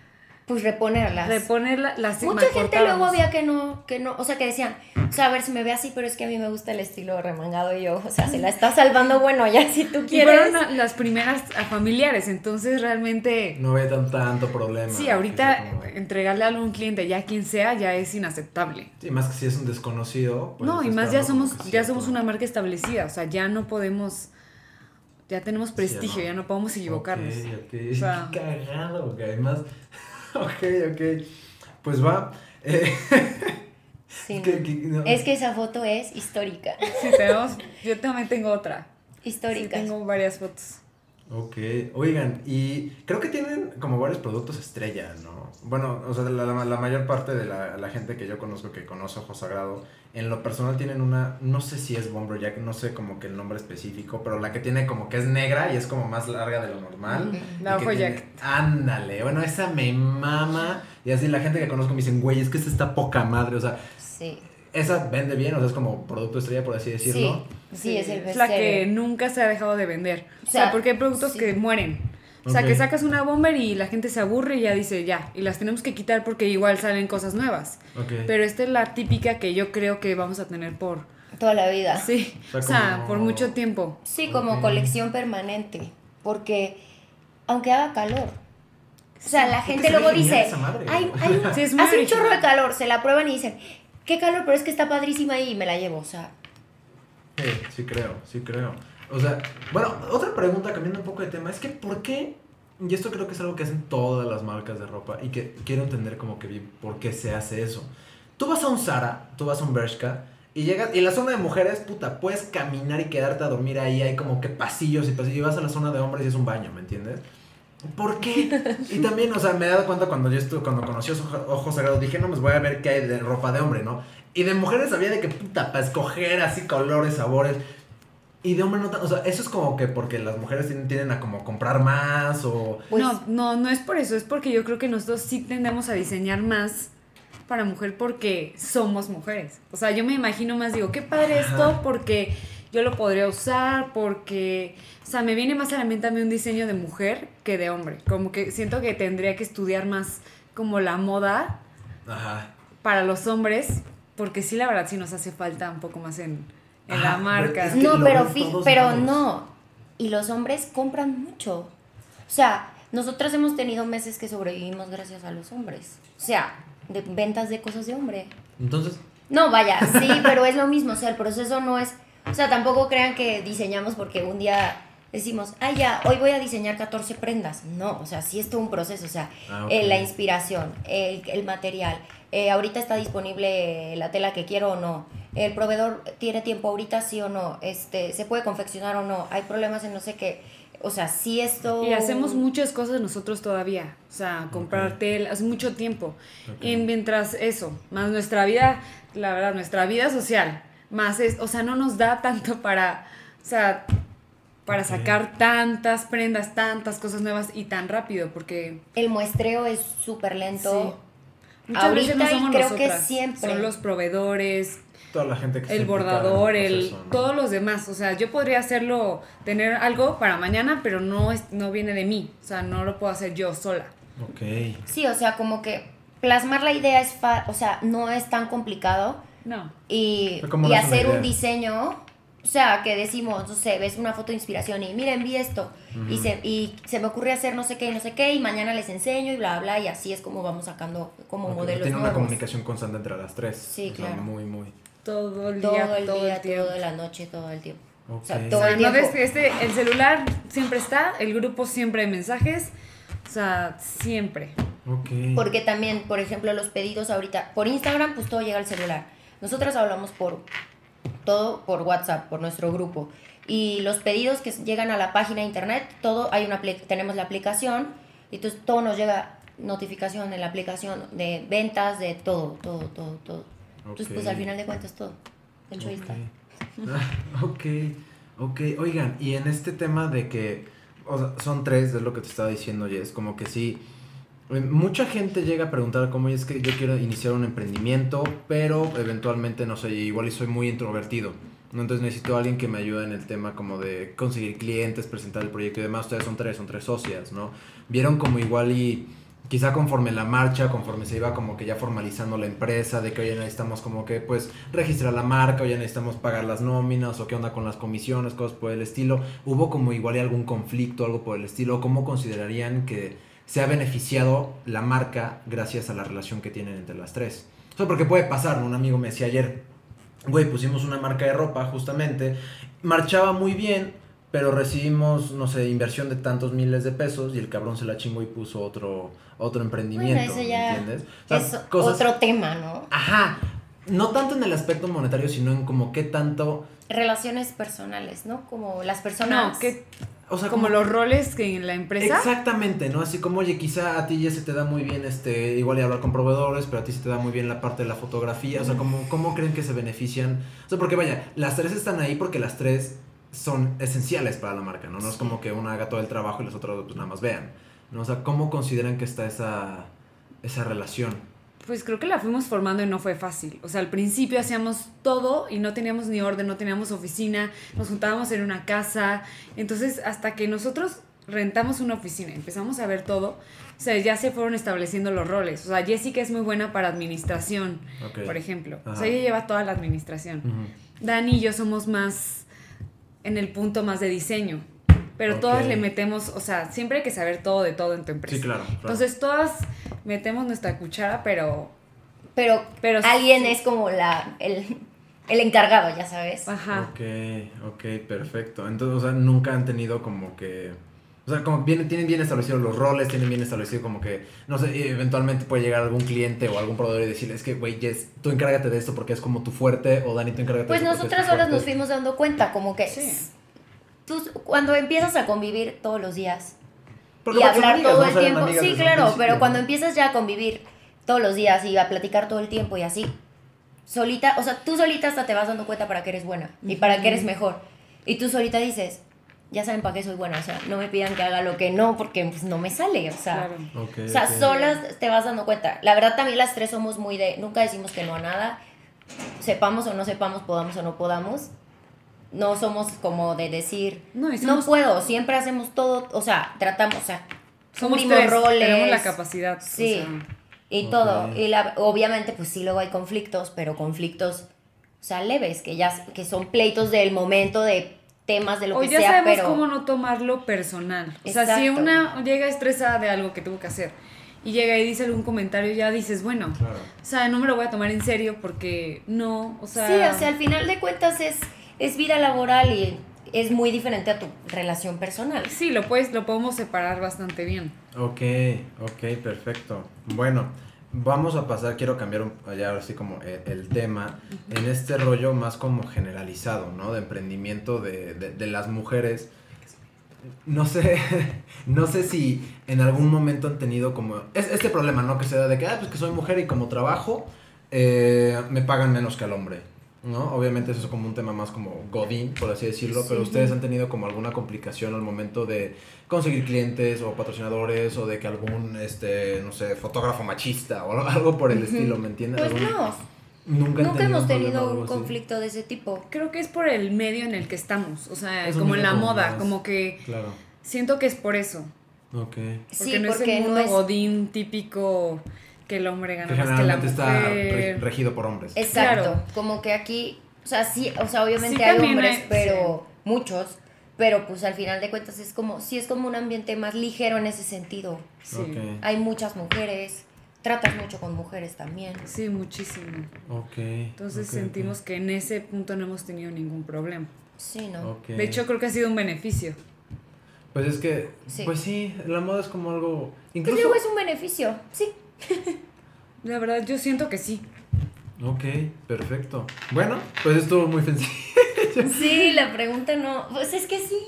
Pues reponerlas. Reponer la- las Mucha gente luego había que no, que no, o sea, que decían, o sea, a ver si me ve así, pero es que a mí me gusta el estilo remangado y yo, o sea, se la está salvando, bueno, ya si tú Y quieres. fueron la- las primeras a familiares, entonces realmente... No había tan, tanto problema. Sí, ahorita como- entregarle algo a un cliente, ya quien sea, ya es inaceptable. Sí, más que si es un desconocido. pues, no, y estás más ya somos, ya somos todo. una marca establecida, o sea, ya no podemos, ya tenemos prestigio, ¿no? ya no podemos equivocarnos. Ok, ok. O sea- Qué cagado, que además. ok, ok. Pues va. eh, Sí, que- no. que- no. Es que esa foto es histórica, Sí, tenemos, yo también tengo otra. Sí, histórica. tengo varias fotos. Ok, oigan, y creo que tienen como varios productos estrella, ¿no? Bueno, o sea, la, la- la mayor parte de la, la gente que yo conozco que conoce Ojo Sagrado, en lo personal tienen una, no sé si es Bomberjack, no sé como que el nombre específico, pero la que tiene como que es negra y es como más larga de lo normal. La Ojo tiene- Jack. Ándale, bueno, esa me mama. Y así la gente que conozco me dicen, güey, es que esta está poca madre, o sea, Sí, esa vende bien, o sea, es como producto estrella, por así decirlo. sí, sí, es el Es la que nunca se ha dejado de vender. O O sea, porque hay productos sí. que mueren. O sea, que sacas una bomber y la gente se aburre y ya dice ya. Y las tenemos que quitar porque igual salen cosas nuevas. Ok. Pero esta es la típica que yo creo que vamos a tener por... Toda la vida. Sí, O sea, o sea, como- por mucho tiempo. Sí, como colección permanente, porque aunque haga calor, o sea, la gente luego dice, hay, hay un- Sí, es muy hace un chorro de calor, se la prueban y dicen, qué calor, pero es que está padrísima y me la llevo, o sea, Sí, sí creo, sí creo. O sea, bueno, otra pregunta cambiando un poco de tema, es que ¿por qué? Y esto creo que es algo que hacen todas las marcas de ropa y que quiero entender como que bien por qué se hace eso. Tú vas a un Zara, tú vas a un Bershka y llegas, y la zona de mujeres, puta, puedes caminar y quedarte a dormir ahí, hay como que pasillos y pasillos, y vas a la zona de hombres y es un baño, ¿me entiendes? ¿Por qué? Y también, o sea, me he dado cuenta cuando yo estuve, cuando conocí Ojos Ojos Sagrados, dije, no, pues voy a ver qué hay de ropa de hombre, ¿no? Y de mujeres había de que, puta, para escoger así colores, sabores. Y de hombre no tan, o sea, eso es como que porque las mujeres tienden, tienden a como comprar más o... pues, no, no, no es por eso, es porque yo creo que nosotros sí tendemos a diseñar más para mujer porque somos mujeres. O sea, yo me imagino más, digo, qué padre Ajá. esto porque yo lo podría usar, porque, o sea, me viene más a la mente a mí un diseño de mujer que de hombre. Como que siento que tendría que estudiar más como la moda Ajá. para los hombres, porque sí, la verdad, sí nos hace falta un poco más en, en la marca. es que no, pero, pero lados. no, y los hombres compran mucho, o sea, nosotras hemos tenido meses que sobrevivimos gracias a los hombres, o sea, de ventas de cosas de hombre. Entonces, No, vaya, sí, pero es lo mismo, o sea, el proceso no es, o sea, tampoco crean que diseñamos porque un día decimos, ay, ya, hoy voy a diseñar 14 prendas. No, o sea, sí es todo un proceso, o sea, Ah, eh, la inspiración, el, el material, eh, ahorita está disponible la tela que quiero o no, el proveedor tiene tiempo ahorita sí o no, este, se puede confeccionar o no, hay problemas en no sé qué, o sea, sí esto... Y hacemos muchas cosas nosotros todavía. O sea, comprar tela, hace mucho tiempo. Y mientras eso, más nuestra vida, la verdad, nuestra vida social, más es, o sea, no nos da tanto para, o sea, para sacar tantas prendas, tantas cosas nuevas y tan rápido, porque El muestreo es súper lento. muchas Ahorita veces no y somos creo que siempre. son los proveedores, toda la gente que el bordador, el, proceso, ¿no? todos los demás. O sea, yo podría hacerlo, tener algo para mañana, pero no, es, no viene de mí. O sea, no lo puedo hacer yo sola. Ok. Sí, o sea, como que plasmar la idea es, fa- o sea, no es tan complicado No. y, Pero ¿cómo y hacer un diseño, o sea, que decimos, no sé, ves una foto de inspiración y miren, vi esto y, se, y se me ocurre hacer no sé qué y no sé qué y mañana les enseño y bla, bla, y así es como vamos sacando como modelos Tiene una comunicación constante entre las tres. Sí, O sea, claro. muy, muy. Todo el Todo día, el todo día, el tiempo. toda la noche, todo el tiempo. Ok. O sea, O todo sea, el no tiempo. ves que este, el celular siempre está, el grupo siempre hay mensajes, o sea, siempre. Ok. Porque también, por ejemplo, los pedidos ahorita, por Instagram, pues todo llega al celular. Nosotras hablamos por todo por WhatsApp, por nuestro grupo. Y los pedidos que llegan a la página de internet, todo hay una tenemos la aplicación, y entonces todo nos llega notificación en la aplicación de ventas, de todo, todo, todo, todo. Entonces, pues al final de cuentas todo. El. Ah, ok, ok. Oigan, y en este tema de que o sea, son tres, es lo que te estaba diciendo, Jess, como que sí. Eh, Mucha gente llega a preguntar cómo es que yo quiero iniciar un emprendimiento, pero eventualmente, no sé, igual soy muy introvertido. Entonces necesito a alguien que me ayude en el tema como de conseguir clientes, presentar el proyecto y demás. Ustedes son tres, son tres socias, ¿no? Vieron como igual y quizá conforme la marcha, conforme se iba como que ya formalizando la empresa, de que oye necesitamos como que pues registrar la marca, oye necesitamos pagar las nóminas, o qué onda con las comisiones, cosas por el estilo, hubo como igual y algún conflicto, algo por el estilo, ¿cómo considerarían que se ha beneficiado la marca gracias a la relación que tienen entre las tres? O sea, porque puede pasar, ¿no? un amigo me decía ayer, güey, pusimos una marca de ropa justamente, marchaba muy bien, pero recibimos, no sé, inversión de tantos miles de pesos y el cabrón se la chingó y puso otro, otro emprendimiento, Bueno, eso ya ¿entiendes? es otro tema, ¿no? Ajá, no tanto en el aspecto monetario, sino en como qué tanto... Relaciones personales, ¿no? Como las personas... No, que O sea, como los roles que en la empresa. Exactamente, ¿no? Así como, oye, quizá a ti ya se te da muy bien, este, igual y hablar con proveedores, pero a ti se te da muy bien la parte de la fotografía, o sea, ¿cómo, cómo creen que se benefician? O sea, porque vaya, las tres están ahí porque las tres son esenciales para la marca, ¿no? No es como que una haga todo el trabajo y las otras pues nada más vean, ¿no? O sea, ¿cómo consideran que está esa, esa relación? Pues creo que la fuimos formando y no fue fácil. O sea, al principio hacíamos todo y no teníamos ni orden, no teníamos oficina, nos juntábamos en una casa. Entonces, hasta que nosotros rentamos una oficina, empezamos a ver todo, o sea, ya se fueron estableciendo los roles. O sea, Jessica es muy buena para administración, por ejemplo. O sea, ella lleva toda la administración. Ujú. Dani y yo somos más en el punto más de diseño. Pero todas le metemos, o sea, siempre hay que saber todo de todo en tu empresa. Sí, claro. claro. Entonces todas metemos nuestra cuchara, pero... Pero, Pero alguien sí. es como la, el, el encargado, ya sabes. Ajá. Ok, ok, perfecto. Entonces, o sea, nunca han tenido como que... O sea, como bien, tienen bien establecidos los roles, tienen bien establecido como que, no sé, eventualmente puede llegar algún cliente o algún proveedor y decirle, es que, güey, Jess, tú encárgate de esto porque es como tu fuerte, o Dani, tú encárgate Pues de esto porque es nosotras solas nos fuimos dando cuenta, como que Sí. Tú cuando empiezas a convivir todos los días Porque y hablar amigas, todo ¿no? el tiempo, sí, claro, pero cuando empiezas ya a convivir todos los días y a platicar todo el tiempo y así, solita, o sea, tú solita hasta te vas dando cuenta para que eres buena y para que eres mejor. Y tú solita dices, ya saben para qué soy buena, o sea, no me pidan que haga lo que no, porque pues no me sale, o sea. Claro. Ok, O sea, solas te vas dando cuenta. La verdad también las tres somos muy de, nunca decimos que no a nada. Sepamos o no sepamos, podamos o no podamos. No somos como de decir, No, no, puedo, siempre hacemos todo, o sea, tratamos, o sea, Somos tres, roles. tenemos la capacidad. o Sí. sea, y todo. Y la, obviamente, pues sí, luego hay conflictos, pero conflictos, o sea, leves, que ya que son pleitos del momento, de temas, de lo o que ya sea, sabemos pero... cómo no tomarlo personal. O sea, si una llega estresada de algo que tuvo que hacer y llega y dice algún comentario, ya dices, bueno, Claro. o sea, no me lo voy a tomar en serio porque no, o sea... Sí, o sea, al final de cuentas es, es vida laboral y es muy diferente a tu relación personal. Sí, lo, puedes, lo podemos separar bastante bien. Ok, ok, perfecto. Bueno, vamos a pasar, quiero cambiar un, ya ahora sí como el, el tema, en este rollo más como generalizado, ¿no? De emprendimiento de, de, de las mujeres. No sé, no sé si en algún momento han tenido como es, este problema, ¿no? Que se da de que, ah, pues que soy mujer y como trabajo, eh, me pagan menos que al hombre, ¿no? Obviamente eso es como un tema más como godín, por así decirlo, pero ustedes han tenido como alguna complicación al momento de conseguir clientes o patrocinadores o de que algún, este, no sé, fotógrafo machista o algo- por el estilo, ¿me entiendes? Pues ¿Algún- no, Nunca, nunca hemos tenido un así? conflicto de ese tipo. Creo que es por el medio en el que estamos, o sea, Es como en la moda, más- como que Claro, siento que es por eso. ok. Porque Sí, no porque es el no mundo es... godín típico que el hombre Que gana más que la generalmente está re- mujer. regido por hombres. Exacto, Claro. como que aquí, o sea, sí, o sea, obviamente Sí, hay hombres, hay- pero muchos, pero pues al final de cuentas es como, sí es como un ambiente más ligero en ese sentido. Sí, Hay muchas mujeres, tratas mucho con mujeres también. sí, muchísimo. ok. Entonces sentimos que en ese punto no hemos tenido ningún problema. Sí, ¿no? De hecho, creo que ha sido un beneficio. Pues es que, Sí. pues sí, la moda es como algo... Pues Incluso... luego es un beneficio, sí. La verdad, yo siento que sí. Ok, perfecto. Bueno, pues estuvo muy sencillo. Sí, la pregunta no, pues es que sí.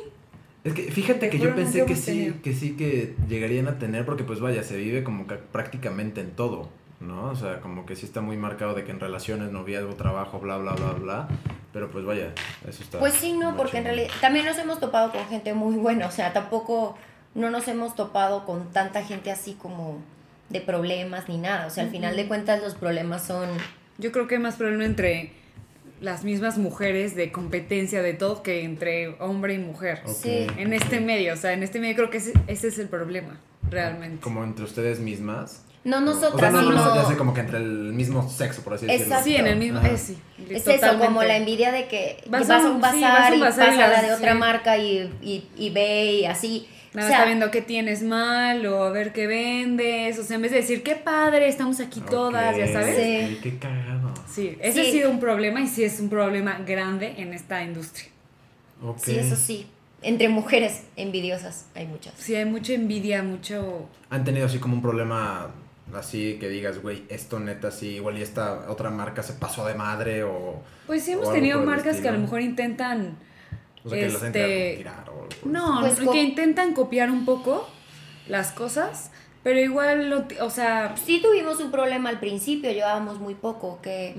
Es que fíjate que yo pensé que sí, tenido. que sí que llegarían a tener, porque pues vaya, se vive como que prácticamente en todo, ¿no? O sea, como que sí está muy marcado de que en relaciones, noviazgo, trabajo, bla, bla, bla, bla. Pero pues vaya, eso está... Pues sí, no, porque en realidad también nos hemos topado con gente muy buena, o sea, tampoco no nos hemos topado con tanta gente así como de problemas ni nada, o sea, al final de cuentas los problemas son Yo creo que hay más problema entre las mismas mujeres de competencia de todo que entre hombre y mujer. Ok. Sí. En este medio, o sea, en este medio creo que ese, ese es el problema. realmente. Como entre ustedes mismas. No O nosotras, sea, no, no, sino... no, ya sé, como que entre el mismo sexo, por así decirlo. Exacto. Sí, en el mismo. Eh, sí, Es eso, totalmente. como la envidia de que Vas vas, a un- un sí, bazar, vas a un y bazar y pasa la de otra sí. marca y, y, y ve y así. Nada o más sea, está viendo qué tienes mal o a ver qué vendes. O sea, en vez de decir, qué padre, estamos aquí todas, ya sabes. Sí. Qué cagado. Sí, ese Sí. ha sido un problema y sí es un problema grande en esta industria. Ok. Sí, eso sí. Entre mujeres envidiosas hay muchas. Sí, hay mucha envidia, mucho... ¿Han tenido así como un problema así que digas, güey, esto neta sí, igual y esta otra marca se pasó de madre o... Pues sí hemos tenido marcas que a lo mejor intentan... O sea, que las este, tirar o No, Pues porque co- intentan copiar un poco las cosas, pero igual, lo, o sea... Sí tuvimos un problema al principio, llevábamos muy poco, que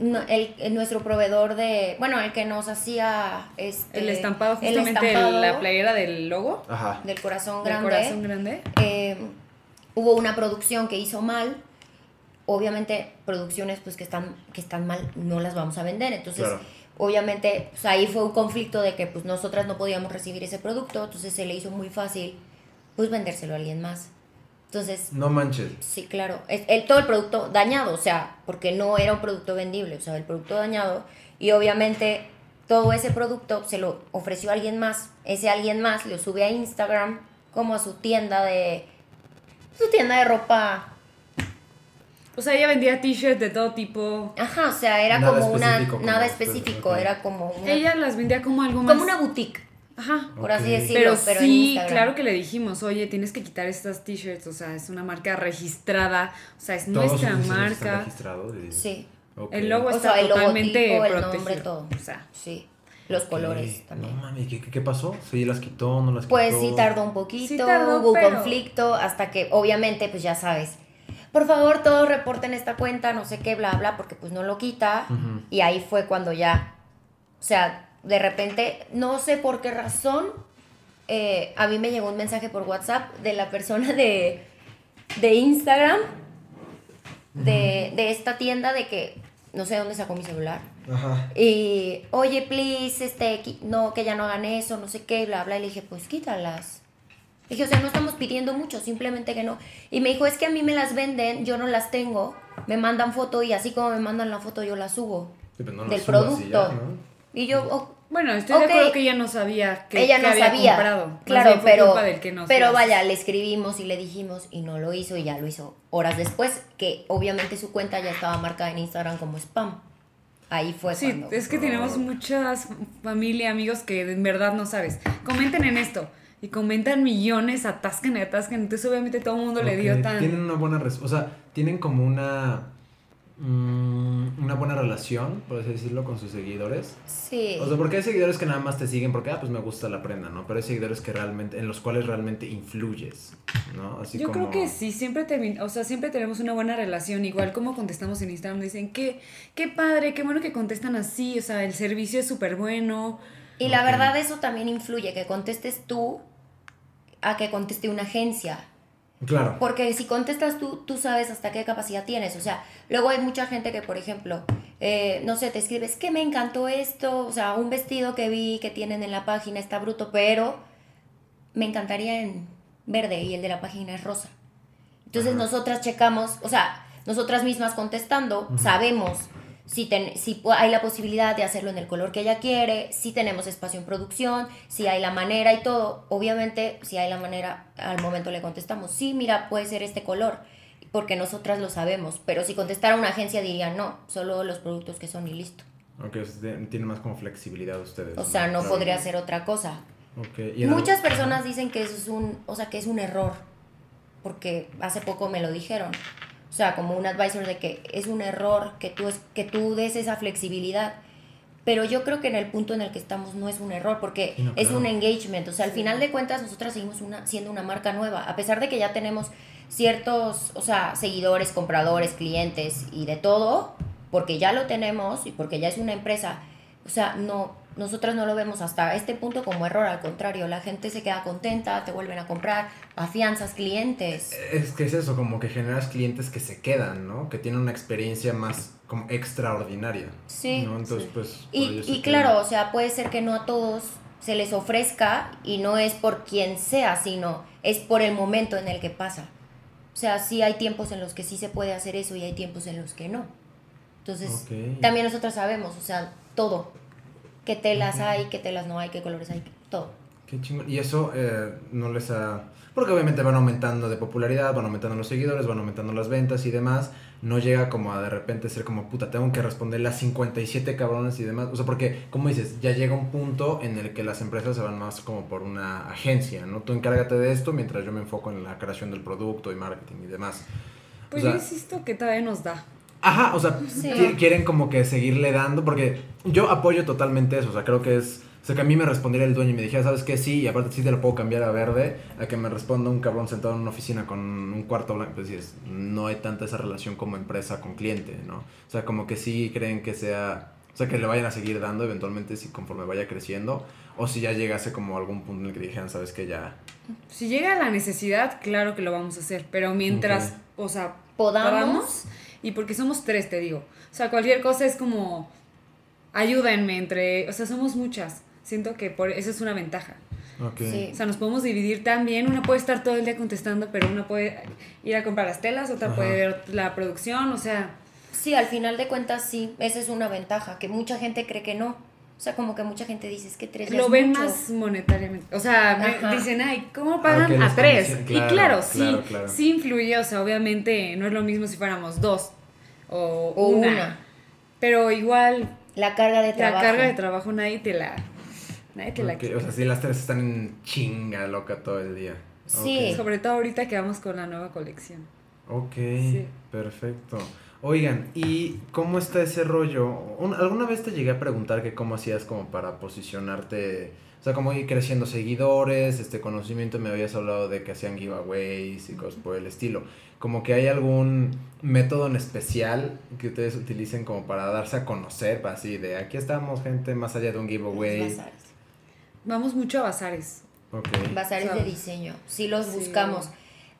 no- el, el- nuestro proveedor de, bueno, el que nos hacía este, El estampado, justamente el- estampado la playera del logo. Ajá. del corazón del grande, corazón grande. eh, hubo una producción que hizo mal. Obviamente, producciones pues que están, que están mal no las vamos a vender. Entonces, Claro. Obviamente, pues, ahí fue un conflicto de que pues nosotras no podíamos recibir ese producto. Entonces se le hizo muy fácil pues vendérselo a alguien más. Entonces, No manches. Sí, claro. Es, el, todo el producto dañado, o sea, porque no era un producto vendible, o sea, el producto dañado. Y obviamente todo ese producto se lo ofreció a alguien más. Ese alguien más lo sube a Instagram como a su tienda de... Su tienda de ropa. O sea, ella vendía t-shirts de todo tipo. Ajá, o sea, era Nada como una... como Nada específico, era como una... Ella las vendía como algo más... como una boutique, Ajá. por así decirlo, Pero, sí, claro que le dijimos, oye, tienes que quitar estas t-shirts, o sea, es una marca registrada, o sea, es Todos nuestra sus diseños están marca. registrados y- Sí. El logo O está sea, el totalmente logotipo, el protegido. nombre, todo. O sea, sí. Los colores también. No mames, ¿qué, qué, qué pasó? ¿Sí las quitó, no las quitó? Pues sí tardó un poquito, Sí tardó, hubo pero- conflicto, hasta que obviamente pues ya sabes, por favor todos reporten esta cuenta, no sé qué, bla, bla, porque pues no lo quita. Y ahí fue cuando ya, o sea, de repente, no sé por qué razón, eh, a mí me llegó un mensaje por WhatsApp de la persona de, de Instagram, de, de esta tienda, de que no sé dónde sacó mi celular. Ajá. Y, oye, please, este, no, que ya no hagan eso, no sé qué, bla, bla. Y le dije, pues quítalas. Dije, o sea, no estamos pidiendo mucho, simplemente que no. Y me dijo, es que a mí me las venden, yo no las tengo. Me mandan foto y así como me mandan la foto, yo la subo. Sí, no del y producto. ya, ¿no? Y yo, oh, bueno, estoy de acuerdo que ella no sabía que, ella que no había sabía. comprado. Claro, fue pero, culpa del que nos pero vaya, le escribimos y le dijimos y no lo hizo y ya lo hizo horas después, que obviamente su cuenta ya estaba marcada en Instagram como spam. Ahí fue Sí, cuando... es que tenemos muchas familia, amigos que en verdad no sabes. Comenten en esto. Y comentan millones, atascan y atascan. Entonces, obviamente, todo el mundo le dio tan. Tienen una buena... res- O sea, tienen como una... mm, una buena relación, por así decirlo, con sus seguidores. Sí. O sea, porque hay seguidores que nada más te siguen porque, ah, pues me gusta la prenda, ¿no? Pero hay seguidores que realmente, en los cuales realmente influyes, ¿no? Así Yo como... creo que sí, siempre termin- o sea, siempre tenemos una buena relación, igual como contestamos en Instagram, dicen que qué padre, qué bueno que contestan así, o sea, el servicio es súper bueno. Y la verdad eso también influye, que contestes tú a que conteste una agencia. Claro. Porque si contestas tú, tú sabes hasta qué capacidad tienes. O sea, luego hay mucha gente que, por ejemplo, eh, no sé, te escribes que me encantó esto, o sea, un vestido que vi que tienen en la página está bruto, pero me encantaría en verde y el de la página es rosa. Entonces Ajá. nosotras checamos, o sea, nosotras mismas contestando, sabemos si, ten- si hay la posibilidad de hacerlo en el color que ella quiere, si tenemos espacio en producción, si hay la manera y todo. Obviamente, si hay la manera, al momento le contestamos, sí, mira, puede ser este color, porque nosotras lo sabemos. Pero si contestara una agencia diría, no, solo los productos que son y listo. Ok, o sea, tienen más como flexibilidad ustedes. O sea, no Claro. podría ser otra cosa. Y Muchas algo- personas dicen que eso es un, o sea, que es un error, porque hace poco me lo dijeron. O sea, como un advisor de que es un error que tú, es, que tú des esa flexibilidad. Pero yo creo que en el punto en el que estamos no es un error, porque es un engagement. O sea, al final de cuentas, nosotras seguimos una, siendo una marca nueva. A pesar de que ya tenemos ciertos, o sea, seguidores, compradores, clientes y de todo, porque ya lo tenemos y porque ya es una empresa. O sea, no, nosotras no lo vemos hasta este punto como error, al contrario, la gente se queda contenta, te vuelven a comprar, afianzas clientes. Es que es eso, como que generas clientes que se quedan, ¿no? Que tienen una experiencia más como extraordinaria. Sí, ¿no? Entonces, sí. pues... Y, y claro, o sea, puede ser que no a todos se les ofrezca y no es por quien sea, sino es por el momento en el que pasa. O sea, sí hay tiempos en los que sí se puede hacer eso y hay tiempos en los que no. Entonces, también nosotros sabemos, o sea, todo. Qué telas hay, qué telas no hay, qué colores hay, todo. Qué chingón. Y eso eh, no les ha... Porque obviamente van aumentando de popularidad, van aumentando los seguidores, van aumentando las ventas y demás. No llega como a de repente ser como, puta, tengo que responder las 57 cabrones y demás. O sea, porque, como dices, ya llega un punto en el que las empresas se van más como por una agencia, ¿no? Tú encárgate de esto mientras yo me enfoco en la creación del producto y marketing y demás. Pues yo insisto que todavía nos da. Ajá, o sea, quieren como que seguirle dando, porque yo apoyo totalmente eso, o sea, creo que es o sea, que a mí me respondiera el dueño y me dijera, ¿sabes qué? Sí, y aparte sí te lo puedo cambiar a verde, a que me responda un cabrón sentado en una oficina con un cuarto blanco. Pues sí, no hay tanta esa relación como empresa con cliente, ¿no? O sea, como que sí creen que sea, o sea, que le vayan a seguir dando eventualmente si conforme vaya creciendo, o si ya llegase como algún punto en el que dijeran, ¿sabes qué? Ya. Si llega la necesidad, claro que lo vamos a hacer, pero mientras, o sea, podamos, y porque somos tres, te digo. O sea, cualquier cosa es como, ayúdenme entre, o sea, somos muchas Siento que por eso es una ventaja. Okay. O sea, nos podemos dividir también. Una puede estar todo el día contestando, pero una puede ir a comprar las telas, otra puede ver la producción, o sea. Sí, al final de cuentas sí, esa es una ventaja, que mucha gente cree que no. O sea, como que mucha gente dice, es que tres Lo ven más monetariamente. O sea, dicen, ay, ¿cómo pagan a tres? y claro, sí, sí influye. O sea, obviamente no es lo mismo si fuéramos dos o, una. Pero igual... La carga de trabajo. La carga de trabajo nadie te la o sea, sí, las tres están en chinga loca todo el día. Sí. Sobre todo ahorita que vamos con la nueva colección. Ok, perfecto. Oigan, ¿y cómo está ese rollo? ¿Alguna vez te llegué a preguntar que cómo hacías como para posicionarte? O sea, cómo ir creciendo seguidores, este conocimiento, me habías hablado de que hacían giveaways y cosas por el estilo. Como que hay algún método en especial que ustedes utilicen como para darse a conocer, así de aquí estamos gente más allá de un giveaway. Vamos mucho a bazares. Okay. Bazares de diseño, sí los buscamos.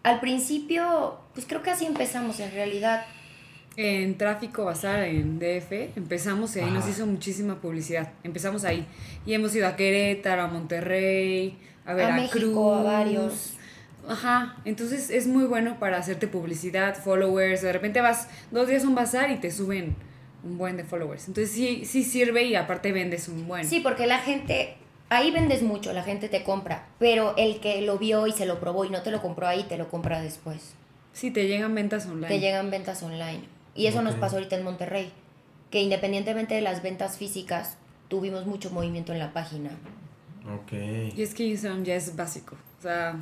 Al principio, pues creo que así empezamos en realidad. En Tráfico Bazar, en DF, empezamos y ahí nos hizo muchísima publicidad. Empezamos ahí. Y hemos ido a Querétaro, a Monterrey, a Veracruz. A México, a varios. Ajá, entonces es muy bueno para hacerte publicidad, followers. De repente vas dos días a un bazar y te suben un buen de followers. Entonces sí, sí sirve y aparte vendes un buen. Sí, porque la gente ahí vendes mucho, la gente te compra, pero el que lo vio y se lo probó y no te lo compró ahí, te lo compra después. Sí, te llegan ventas online. Te llegan ventas online. Y eso nos pasó ahorita en Monterrey, que independientemente de las ventas físicas, tuvimos mucho movimiento en la página. Ok. Y es que Instagram ya es básico, o sea...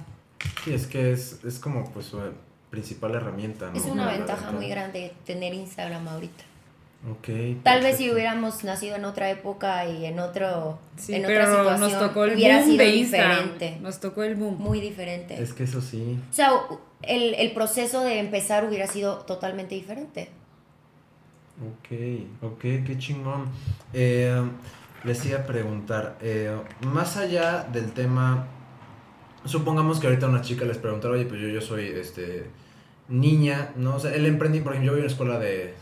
Sí, es que es, es como pues su principal herramienta, ¿no? Es una ventaja muy grande tener Instagram ahorita. Okay, Tal vez si hubiéramos nacido en otra época y en otro en otra situación nos tocó el hubiera boom sido diferente. Nos tocó el boom. Muy diferente. Es que eso sí. O sea, el, el proceso de empezar hubiera sido totalmente diferente. Ok, ok, qué chingón. Eh, les iba a preguntar, eh, más allá del tema, supongamos que ahorita una chica les preguntara, oye, pues yo, yo soy este niña, ¿no? O sea, el emprendimiento, por ejemplo, yo voy a una escuela de,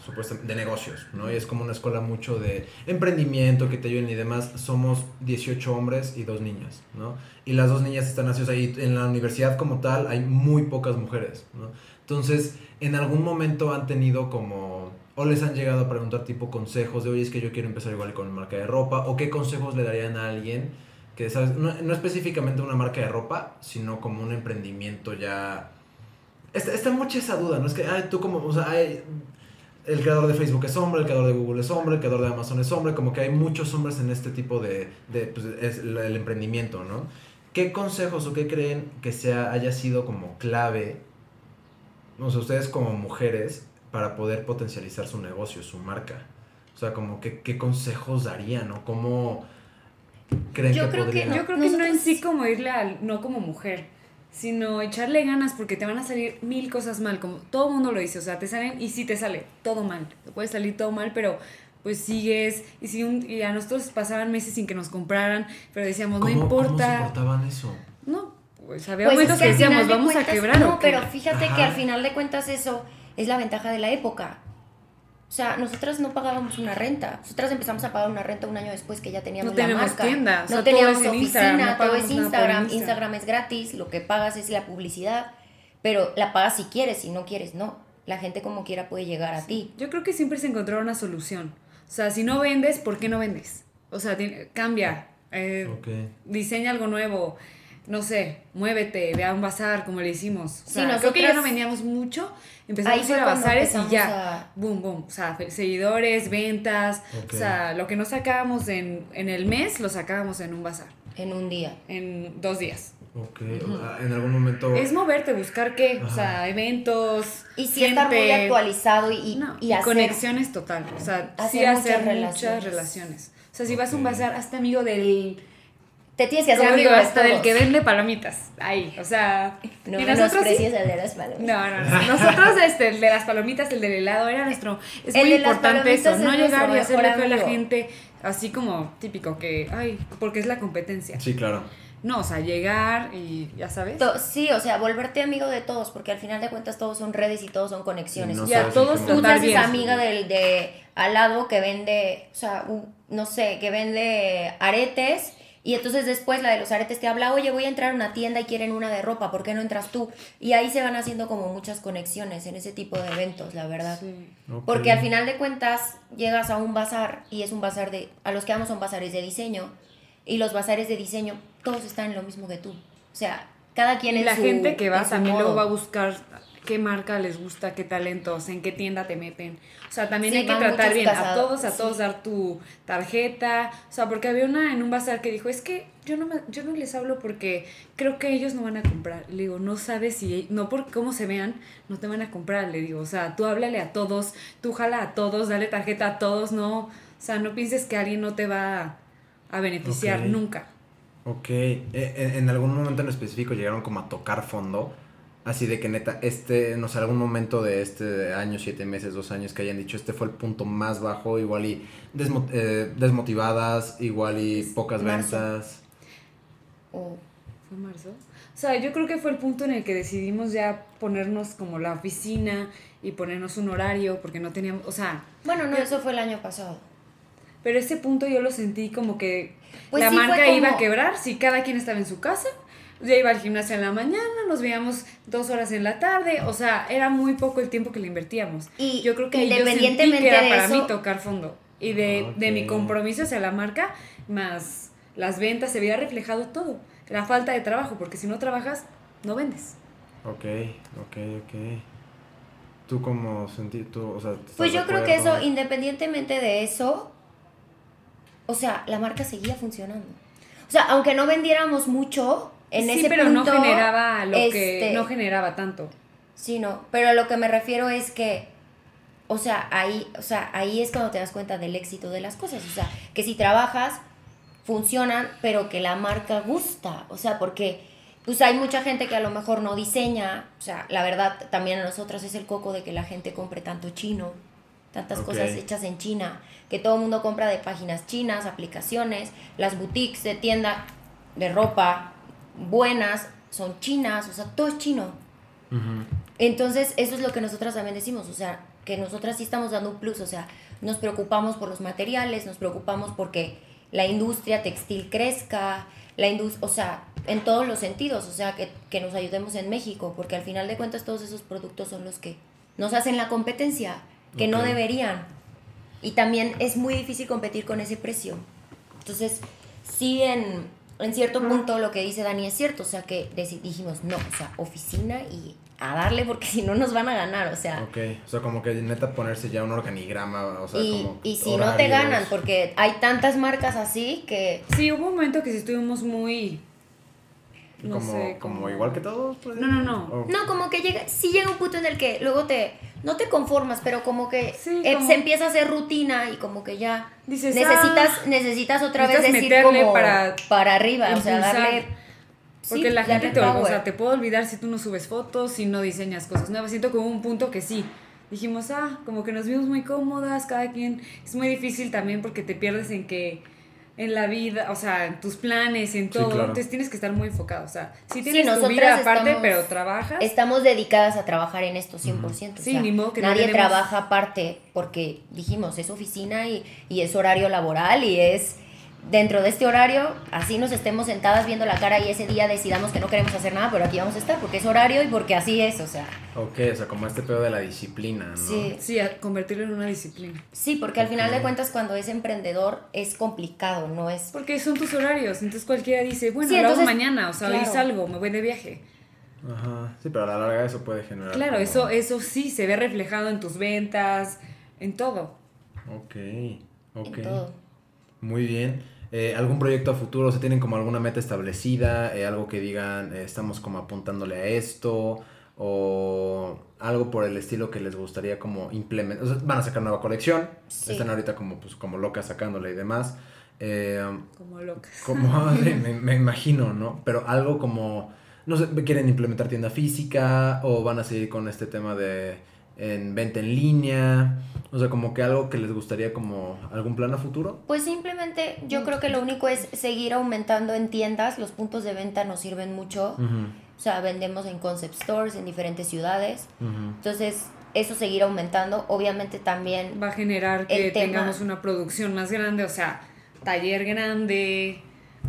de negocios, ¿no? Y es como una escuela mucho de emprendimiento, que te ayuden y demás. Somos 18 hombres y dos niñas, ¿no? Y las dos niñas están así, o en la universidad como tal hay muy pocas mujeres, ¿no? Entonces, en algún momento han tenido como, o les han llegado a preguntar tipo consejos de, oye, es que yo quiero empezar igual con marca de ropa, o qué consejos le darían a alguien que, ¿sabes? No, no específicamente una marca de ropa, sino como un emprendimiento ya está, está mucha esa duda, ¿no? Es que, ay, tú como, o sea, el creador de Facebook es hombre, el creador de Google es hombre, el creador de Amazon es hombre, como que hay muchos hombres en este tipo de, de pues, es el emprendimiento, ¿no? ¿Qué consejos o qué creen que sea, haya sido como clave, o sea, ustedes como mujeres, para poder potencializar su negocio, su marca? O sea, como que, qué consejos darían, ¿no? ¿Cómo creen yo que creo Que, yo creo que no en sí como irle al, no como mujer, sino echarle ganas porque te van a salir mil cosas mal, como todo el mundo lo dice, o sea, te salen y sí te sale todo mal, te puede salir todo mal, pero pues sigues y si un, y a nosotros pasaban meses sin que nos compraran, pero decíamos, no importa. ¿Cómo soportaban eso? No, pues había pues momentos que, decíamos, vamos a quebrar. No, pero fíjate que al final de cuentas eso es la ventaja de la época. O sea, nosotras no pagábamos una renta. Nosotras empezamos a pagar una renta un año después que ya teníamos No la tenemos marca. tienda, o sea, no todo teníamos es en oficina, Instagram, no todo es Instagram. Instagram. Es gratis, lo que pagas es la publicidad, pero la pagas si quieres, si no quieres, no. La gente como quiera puede llegar a ti. Yo creo que siempre se encontró una solución. O sea, si no vendes, ¿por qué no vendes? O sea, cambia, eh, Ok. diseña algo nuevo, no sé, muévete, ve a un bazar como le hicimos. O Sí, sea, creo que ya no vendíamos mucho, empezamos a ir a bazares y ya, a- boom, boom. O sea, seguidores, ventas, o sea, lo que no sacábamos en, en el mes, lo sacábamos en un bazar, En un día. en dos días. Ok, o sea, en algún momento... Es moverte, buscar qué, o sea, eventos, Y sí estar muy actualizado y, y, no, y y hacer. conexiones total. O sea, sí Hacer hacer muchas muchas relaciones. O sea, si vas a un bazar, hazte amigo del. Te tienes que hacer amigo digo, de hasta del que vende palomitas. Ahí. O sea. No y nosotros sí. el de las palomitas. No, no, no. Nosotros, este, el de las palomitas, el del helado, era nuestro. Es El muy importante eso. No llegar y hacerle mejor feo a la amigo. gente. Así como típico que. Ay, porque es la competencia. Sí, claro. No, o sea, llegar y ya sabes. To- Sí, o sea, volverte amigo de todos, porque al final de cuentas todos son redes y todos son conexiones. Y no Y a todos Tú te haces bien. amiga del de al lado que vende, o sea, no sé, que vende aretes. Y entonces después la de los aretes te habla, oye, voy a entrar a una tienda y quieren una de ropa, ¿por qué no entras tú? Y ahí se van haciendo como muchas conexiones en ese tipo de eventos, la verdad. Sí. Porque al final de cuentas llegas a un bazar y es un bazar de, a los que vamos son bazares de diseño y los bazares de diseño todos están en lo mismo que tú. O sea, cada quien Y en la su gente que va también luego va a buscar qué marca les gusta, qué talentos, en qué tienda te meten. O sea, también Sí, hay que tratar bien a todos, a sí. todos dar tu tarjeta. O sea, porque había una en un bazar que dijo, es que yo no, me, yo no les hablo porque creo que ellos no van a comprar. Le digo, no sabes si, no por cómo se vean, no te van a comprar. Le digo, o sea, tú háblale a todos, tú jala a todos, dale tarjeta a todos, no. O sea, no pienses que alguien no te va a beneficiar nunca. Ok, Eh, en, en algún momento en específico llegaron como a tocar fondo, así de que neta, este, no sé, algún momento de este año, siete meses, dos años que hayan dicho, este fue el punto más bajo, igual y desmo- eh, desmotivadas, igual y pocas Marzo. ventas. O- ¿Fue marzo? O sea, yo creo que fue el punto en el que decidimos ya ponernos como la oficina y ponernos un horario porque no teníamos, o sea, Bueno, no, eso fue el año pasado. pero ese punto yo lo sentí como que Pues la sí, marca como- iba a quebrar si cada quien estaba en su casa. Yo iba al gimnasio en la mañana, nos veíamos dos horas en la tarde, o sea, era muy poco el tiempo que le invertíamos. Y yo creo que ahí yo sentí independientemente que era de para eso- mí tocar fondo y de, de mi compromiso hacia la marca más las ventas se veía reflejado todo, la falta de trabajo, porque si no trabajas no vendes. Ok, ok, ok. ¿Tú cómo sentí? Tú, o sea, ¿estás Pues yo creo que eso, independientemente de eso, o sea, la marca seguía funcionando. O sea, aunque no vendiéramos mucho, en sí, ese pero punto, no generaba lo que este, no generaba tanto. Sí, no, pero a lo que me refiero es que, o sea, ahí, o sea, ahí es cuando te das cuenta del éxito de las cosas. O sea, que si trabajas, funcionan, pero que la marca gusta. O sea, porque pues hay mucha gente que a lo mejor no diseña. O sea, la verdad, también a nosotros es el coco de que la gente compre tanto chino, tantas cosas hechas en China, que todo el mundo compra de páginas chinas, aplicaciones, las boutiques de tienda de ropa buenas son chinas, o sea, todo es chino. Entonces, eso es lo que nosotras también decimos, o sea, que nosotras sí estamos dando un plus, o sea, nos preocupamos por los materiales, nos preocupamos porque la industria textil crezca, la industria, o sea, en todos los sentidos, o sea, que, que nos ayudemos en México, porque al final de cuentas todos esos productos son los que nos hacen la competencia, que no deberían. Y también es muy difícil competir con ese precio. Entonces, sí, en, en cierto punto lo que dice Dani es cierto, o sea, que dijimos, no, o sea, oficina y a darle porque si no nos van a ganar, o sea, Ok, o sea, como que neta ponerse ya un organigrama, o sea, y, como y si no te ganan, porque hay tantas marcas así que... Sí, hubo un momento que sí estuvimos muy no como, sé, como como- igual que todos. pues? No, no, no. O- No, como que llega, sí llega un punto en el que luego te, no te conformas, pero como que Sí, eh, como- se empieza a hacer rutina y como que ya Dices, necesitas, ah, necesitas otra vez decir como para para, arriba, o sea, darle... Porque sí, la gente te, o sea, te puede olvidar si tú no subes fotos, si no diseñas cosas nuevas. Siento hubo un punto que sí. Dijimos, ah, como que nos vimos muy cómodas, cada quien. Es muy difícil también porque te pierdes en que en la vida, o sea, en tus planes, en todo. claro. Entonces tienes que estar muy enfocado. O sea, sí Sí, tienes tu nosotras vida aparte, estamos- pero trabajas. Estamos dedicadas a trabajar en esto 100%. o Sí, sea, ni modo que no nadie tenemos- trabaja aparte porque dijimos, es oficina y, y es horario laboral y es dentro de este horario, así nos estemos sentadas viendo la cara y ese día decidamos que no queremos hacer nada, pero aquí vamos a estar porque es horario y porque así es, o sea, Ok, o sea, como este pedo de la disciplina, ¿no? sí. Sí, a convertirlo en una disciplina. Sí, porque al final de cuentas cuando es emprendedor es complicado, no es... Porque son tus horarios. Entonces cualquiera dice, bueno, Sí, lo hago entonces, mañana. O sea, hoy salgo, me voy de viaje. Ajá, sí, pero a la larga eso puede generar. Claro, como- eso, eso sí se ve reflejado en tus ventas, en todo. Ok, ok. En todo. Muy bien. Eh, ¿Algún proyecto a futuro? ¿Se tienen como alguna meta establecida? Eh, ¿Algo que digan, eh, estamos como apuntándole a esto? ¿O algo por el estilo que les gustaría como implementar? O sea, van a sacar nueva colección. Sí. Están ahorita como, pues, como locas sacándole y demás. Eh, Como locas. como, me, me imagino, ¿no? Pero algo como, no sé, ¿quieren implementar tienda física o van a seguir con este tema de en venta en línea? O sea, como que algo que les gustaría como algún plan a futuro. Pues simplemente yo creo que lo único es seguir aumentando en tiendas, los puntos de venta nos sirven mucho, o sea, vendemos en concept stores en diferentes ciudades, entonces eso seguir aumentando, obviamente también Va a generar que tema- tengamos una producción más grande, o sea, taller grande.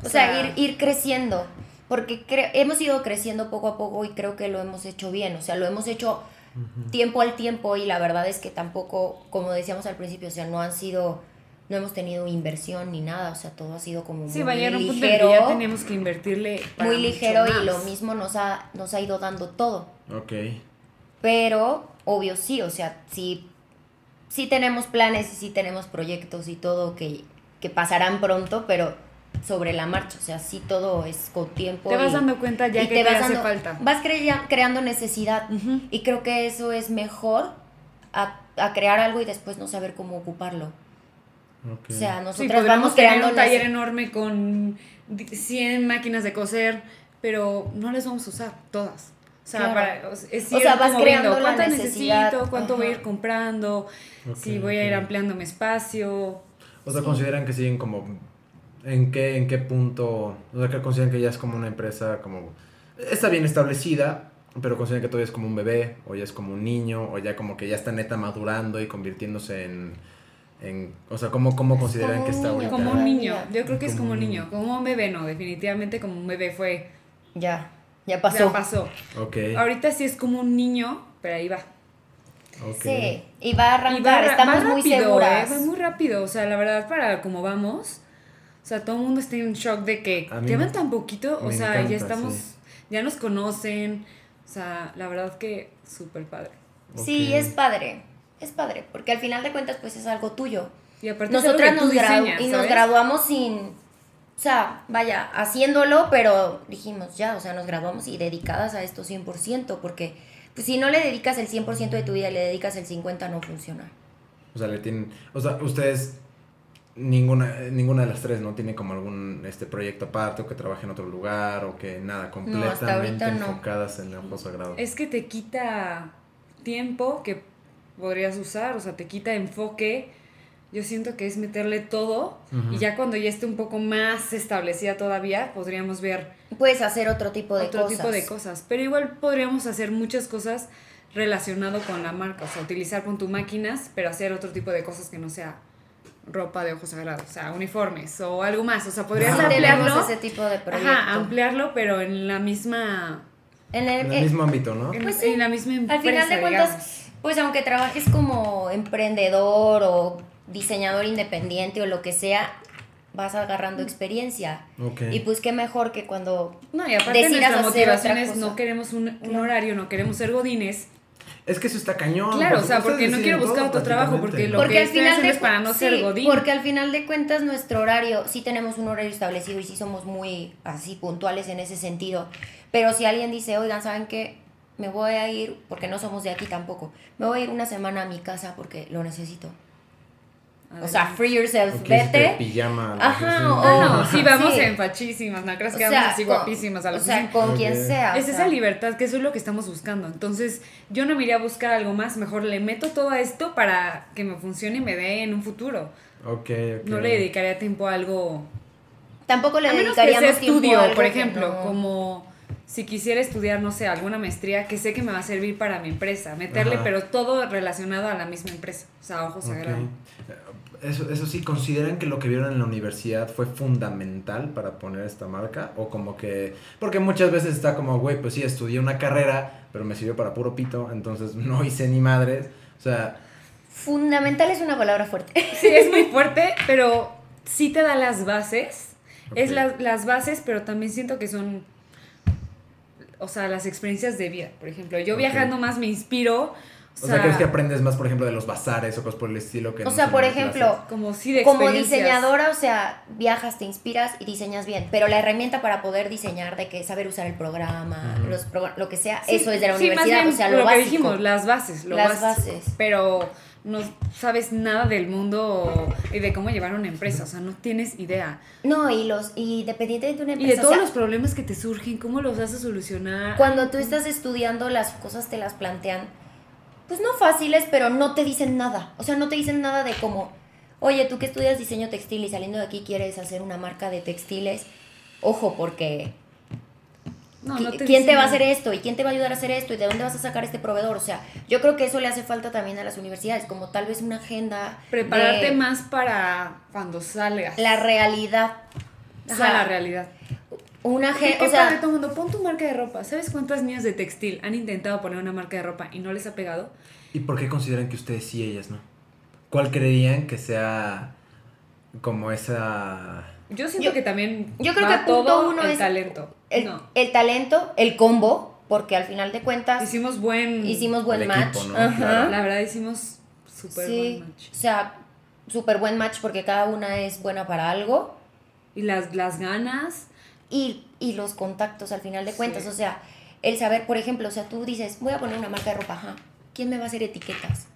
O sea, ir, ir creciendo, porque cre- hemos ido creciendo poco a poco y creo que lo hemos hecho bien, o sea, lo hemos hecho tiempo al tiempo y la verdad es que tampoco, como decíamos al principio, o sea, no han sido, no hemos tenido inversión ni nada, o sea, todo ha sido como Sí, muy ligero, ya tenemos que invertirle. para muy mucho ligero y lo mismo nos ha, nos ha ido dando todo, Ok. pero obvio sí, o sea, sí, sí tenemos planes y sí tenemos proyectos y todo que, que pasarán pronto, pero sobre la marcha, o sea, sí todo es con tiempo. Te vas y- dando cuenta ya y que te, vas hace dando- falta. Vas crea- creando necesidad Ujú. y creo que eso es mejor a, a crear algo y después no saber cómo ocuparlo. ok. O sea, Sí, nosotras podríamos vamos creando un taller enorme con di- 100 máquinas de coser, pero no las vamos a usar todas. O sea, Claro. para- o sea, es O ir sea, vas creando viendo cuánto necesito, cuánto voy a ajá. ir comprando, Ok, si voy a ir ampliando mi espacio. O sea, Sí. consideran que siguen como... ¿En qué, ¿En qué punto? O sea, que consideran que ya es como una empresa como... Está bien establecida, pero consideran que todavía es como un bebé, o ya es como un niño, o ya como que ya está neta madurando y convirtiéndose en... en o sea, ¿cómo, cómo consideran como que está ahorita? Como un niño, yo creo que es Como como un niño, como un bebé no, definitivamente como un bebé fue, Ya, ya pasó. ya pasó. Ok, Ahorita sí es como un niño, pero ahí va. ok. Sí, y va a arrancar, va, estamos va muy rápido, seguras. ¿eh? Va muy rápido, o sea, la verdad, para como vamos, o sea, todo el mundo está en shock de que llevan tan poquito, o sea, encanta, ya estamos, sí. ya nos conocen, o sea, la verdad que súper padre. Sí, es padre, es padre, porque al final de cuentas pues es algo tuyo. Y aparte Nosotras nos, diseñas, y nos graduamos sin, o sea, vaya, haciéndolo, pero dijimos ya, o sea, nos graduamos y dedicadas a esto 100%, porque pues, si no le dedicas el 100% de tu vida y le dedicas el 50% no funciona. O sea, le tienen... O sea, ustedes... Ninguna, ninguna de las tres, ¿no? Tiene como algún este proyecto aparte o que trabaje en otro lugar o que nada, completamente no. enfocadas en el ojo sagrado. Es que te quita tiempo que podrías usar, o sea, te quita enfoque. Yo siento que es meterle todo y ya cuando ya esté un poco más establecida todavía, podríamos ver Puedes hacer otro tipo de otro cosas. tipo de cosas. Pero igual podríamos hacer muchas cosas relacionado con la marca, o sea, utilizar con tus máquinas, pero hacer otro tipo de cosas que no sea ropa de ojos sagrados, o sea, uniformes o algo más, o sea, podrías Ah, ampliarlo. ese tipo de proyecto. Ajá, ampliarlo, pero en la misma En el, En eh, el mismo ámbito, ¿no? en, Pues sí. en la misma empresa, Al final de cuentas, digamos. pues aunque trabajes como emprendedor o diseñador independiente o lo que sea, vas agarrando experiencia. Ok. Y pues qué mejor que cuando... No, y aparte decidas nuestra motivación es no queremos un, un Claro. horario, no queremos ser godines. Es que eso está cañón. Claro, o sea, porque no quiero buscar otro trabajo, porque lo porque que al estoy final de es para no sí, ser godín. Porque al final de cuentas nuestro horario, sí tenemos un horario establecido y sí somos muy así puntuales en ese sentido. Pero si alguien dice, oigan, ¿saben qué? Me voy a ir, porque no somos de aquí tampoco, me voy a ir una semana a mi casa porque lo necesito. O sea, free yourself, O vete. pijama. Ajá, o- Ah, no, sí, vamos Sí. en fachísimas, no creas O que sea, vamos así con- guapísimas a la O sea, con quien sea. Es o esa libertad, que eso es lo que estamos buscando. Entonces, yo no me iría a buscar algo más, mejor le meto todo a esto para que me funcione y me dé en un futuro. Ok, ok. No le dedicaría tiempo a algo. Tampoco le A menos que tiempo estudio, a algo por que ejemplo, no- como si quisiera estudiar, no sé, alguna maestría que sé que me va a servir para mi empresa, meterle, Ajá. pero todo relacionado a la misma empresa, o sea, ojos Ok. sagrados. Eh, Eso, eso sí, ¿consideran que lo que vieron en la universidad fue fundamental para poner esta marca? O como que... Porque muchas veces está como, güey, pues sí, estudié una carrera, pero me sirvió para puro pito, entonces no hice ni madres. O sea, Fundamental es una palabra fuerte. Sí, es muy fuerte, pero sí te da las bases. Es las- las bases, pero también siento que son, o sea, las experiencias de vida. Por ejemplo, yo viajando más me inspiro. o sea, ¿crees que aprendes más, por ejemplo, de los bazares o cosas por el estilo que O no sea, por ejemplo, clases? como sí de Como diseñadora, o sea, viajas, te inspiras y diseñas bien, pero la herramienta para poder diseñar, de que saber usar el programa, los progr- lo que sea, Sí, eso es de la sí, más universidad, bien o sea, lo, que básico. dijimos, las bases, lo Las básico. bases. Pero no sabes nada del mundo y de cómo llevar una empresa, o sea, no tienes idea. No, y los y dependiente de Y empresa, de o todos sea, los problemas que te surgen, cómo los vas a solucionar. cuando tú estás estudiando las cosas te las plantean pues no fáciles, pero no te dicen nada. O sea, no te dicen nada de como, "Oye, tú que estudias diseño textil y saliendo de aquí quieres hacer una marca de textiles." Ojo, porque No, ¿qui- no te ¿quién te va a hacer esto? ¿Y quién te va a ayudar a hacer esto? ¿Y de dónde vas a sacar este proveedor? O sea, yo creo que eso le hace falta también a las universidades, como tal vez una agenda Prepararte de más para cuando salgas. la realidad. O Ajá, sea, la realidad. Una agenda, o sea, padre, todo el mundo, pon tu marca de ropa. ¿Sabes cuántas niñas de textil han intentado poner una marca de ropa y no les ha pegado? ¿Y por qué consideran que ustedes sí y ellas no? ¿Cuál creerían que sea como esa... Yo siento Yo- que también yo creo va que punto todo uno el es talento. el, no. el talento, el combo, porque al final de cuentas Hicimos buen hicimos buen match. equipo, ¿no? Ajá. Claro. La verdad hicimos súper sí, buen match. o sea, súper buen match porque cada una es buena para algo Y las, las ganas. y, y los contactos al final de Sí. cuentas, o sea, el saber, por ejemplo, o sea, tú dices, voy a poner una marca de ropa, ajá, ¿quién me va a hacer etiquetas?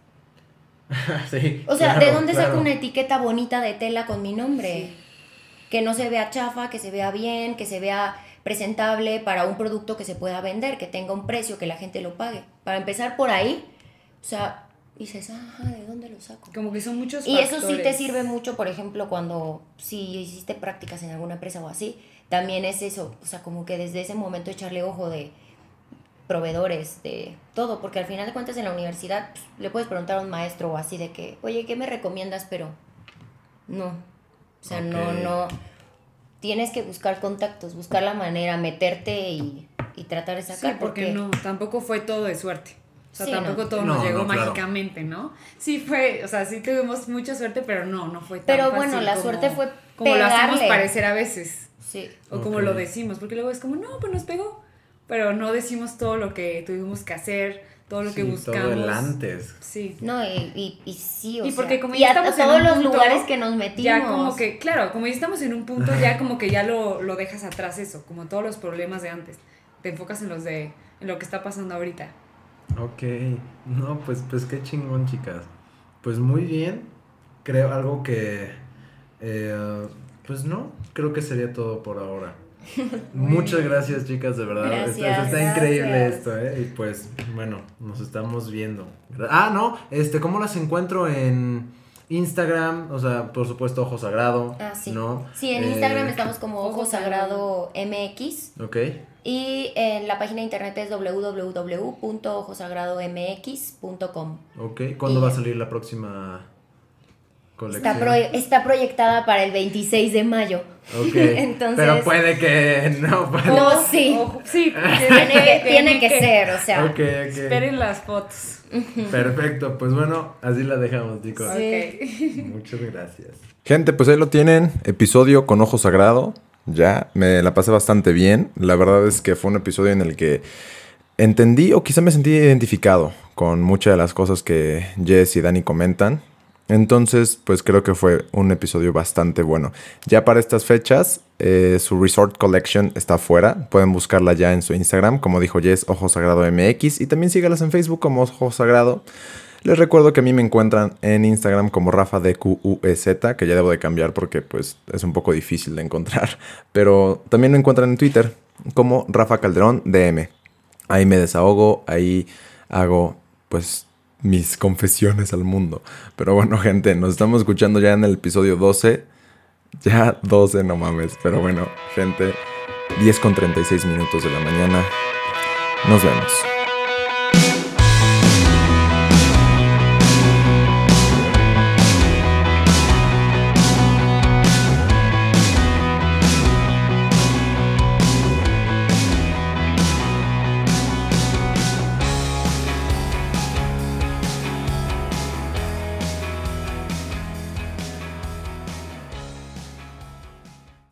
sí, O sea, claro, ¿de dónde claro. saco una etiqueta bonita de tela con mi nombre? Que no se vea chafa, que se vea bien, que se vea presentable para un producto que se pueda vender, que tenga un precio, que la gente lo pague. Para empezar por ahí, o sea, dices, ajá, ¿de dónde lo saco? Como que son muchos Y eso sí te sirve mucho, por ejemplo, cuando si hiciste prácticas en alguna empresa o así, también es eso, o sea, como que desde ese momento echarle ojo de proveedores, de todo, porque al final de cuentas en la universidad pues, le puedes preguntar a un maestro o así de que, oye, ¿qué me recomiendas? Pero no, o sea, no, no, tienes que buscar contactos, buscar la manera, meterte y, y tratar de Sí, sacar, porque no, tampoco fue todo de suerte. O sea, Sí, tampoco no. todo No, nos llegó no, claro. mágicamente, ¿no? Sí fue, o sea, sí tuvimos mucha suerte, pero no, no fue tan Pero fácil bueno, la como- suerte fue como lo hacemos parecer a veces. Sí. O como lo decimos, porque luego es como, no, pues nos pegó. Pero no decimos todo lo que tuvimos que hacer, todo lo que Sí, buscamos. Todo el antes. Sí. No, y, y, y sí, o Y sea, porque como y ya estamos a en todos un los punto, lugares que nos metimos. Ya como que, claro, como ya estamos en un punto, ya como que ya lo, lo dejas atrás eso, como todos los problemas de antes. Te enfocas en los de, en lo que está pasando ahorita. Ok, no, pues, pues qué chingón, chicas. Pues muy bien. Creo algo que. eh, pues no, creo que sería todo por ahora. Muchas gracias, chicas, de verdad. Está- Gracias, está, increíble gracias. esto, ¿eh? Y pues, bueno, nos estamos viendo. Ah, no, este, ¿cómo las encuentro en Instagram? O sea, por supuesto, Ojo Sagrado. Ah, sí. ¿no? Sí, en Eh, Instagram estamos como Ojo Sagrado MX Ok, y en la página de internet es www.ojosagradomx.com. ok. ¿Cuándo Y- va a salir la próxima? Está, proye- está proyectada para el 26 de mayo. Ok, Entonces- pero puede que no. puede- No, sí. Ojo, sí, Tiene que, tiene que ser, o sea. Esperen las fotos. Perfecto, pues bueno, así la dejamos, chicos. Ok. Muchas gracias. Gente, pues ahí lo tienen, episodio con ojo sagrado. Ya, me la pasé bastante bien. La verdad es que fue un episodio en el que entendí o quizá me sentí identificado con muchas de las cosas que Jess y Dani comentan. Entonces, pues creo que fue un episodio bastante bueno. Ya para estas fechas, eh, su Resort Collection está afuera. Pueden buscarla ya en su Instagram, como dijo Jess, Ojo Sagrado MX. Y también sígalas en Facebook como Ojo Sagrado. Les recuerdo que a mí me encuentran en Instagram como Rafa DQUEZ, que ya debo de cambiar porque pues es un poco difícil de encontrar. Pero también me encuentran en Twitter como Rafa Calderón DM. Ahí me desahogo, ahí hago pues mis confesiones al mundo. Pero bueno, gente, nos estamos escuchando ya en el episodio 12. Ya 12, no mames. Pero bueno, gente, 10 con 36 minutos de la mañana. Nos vemos.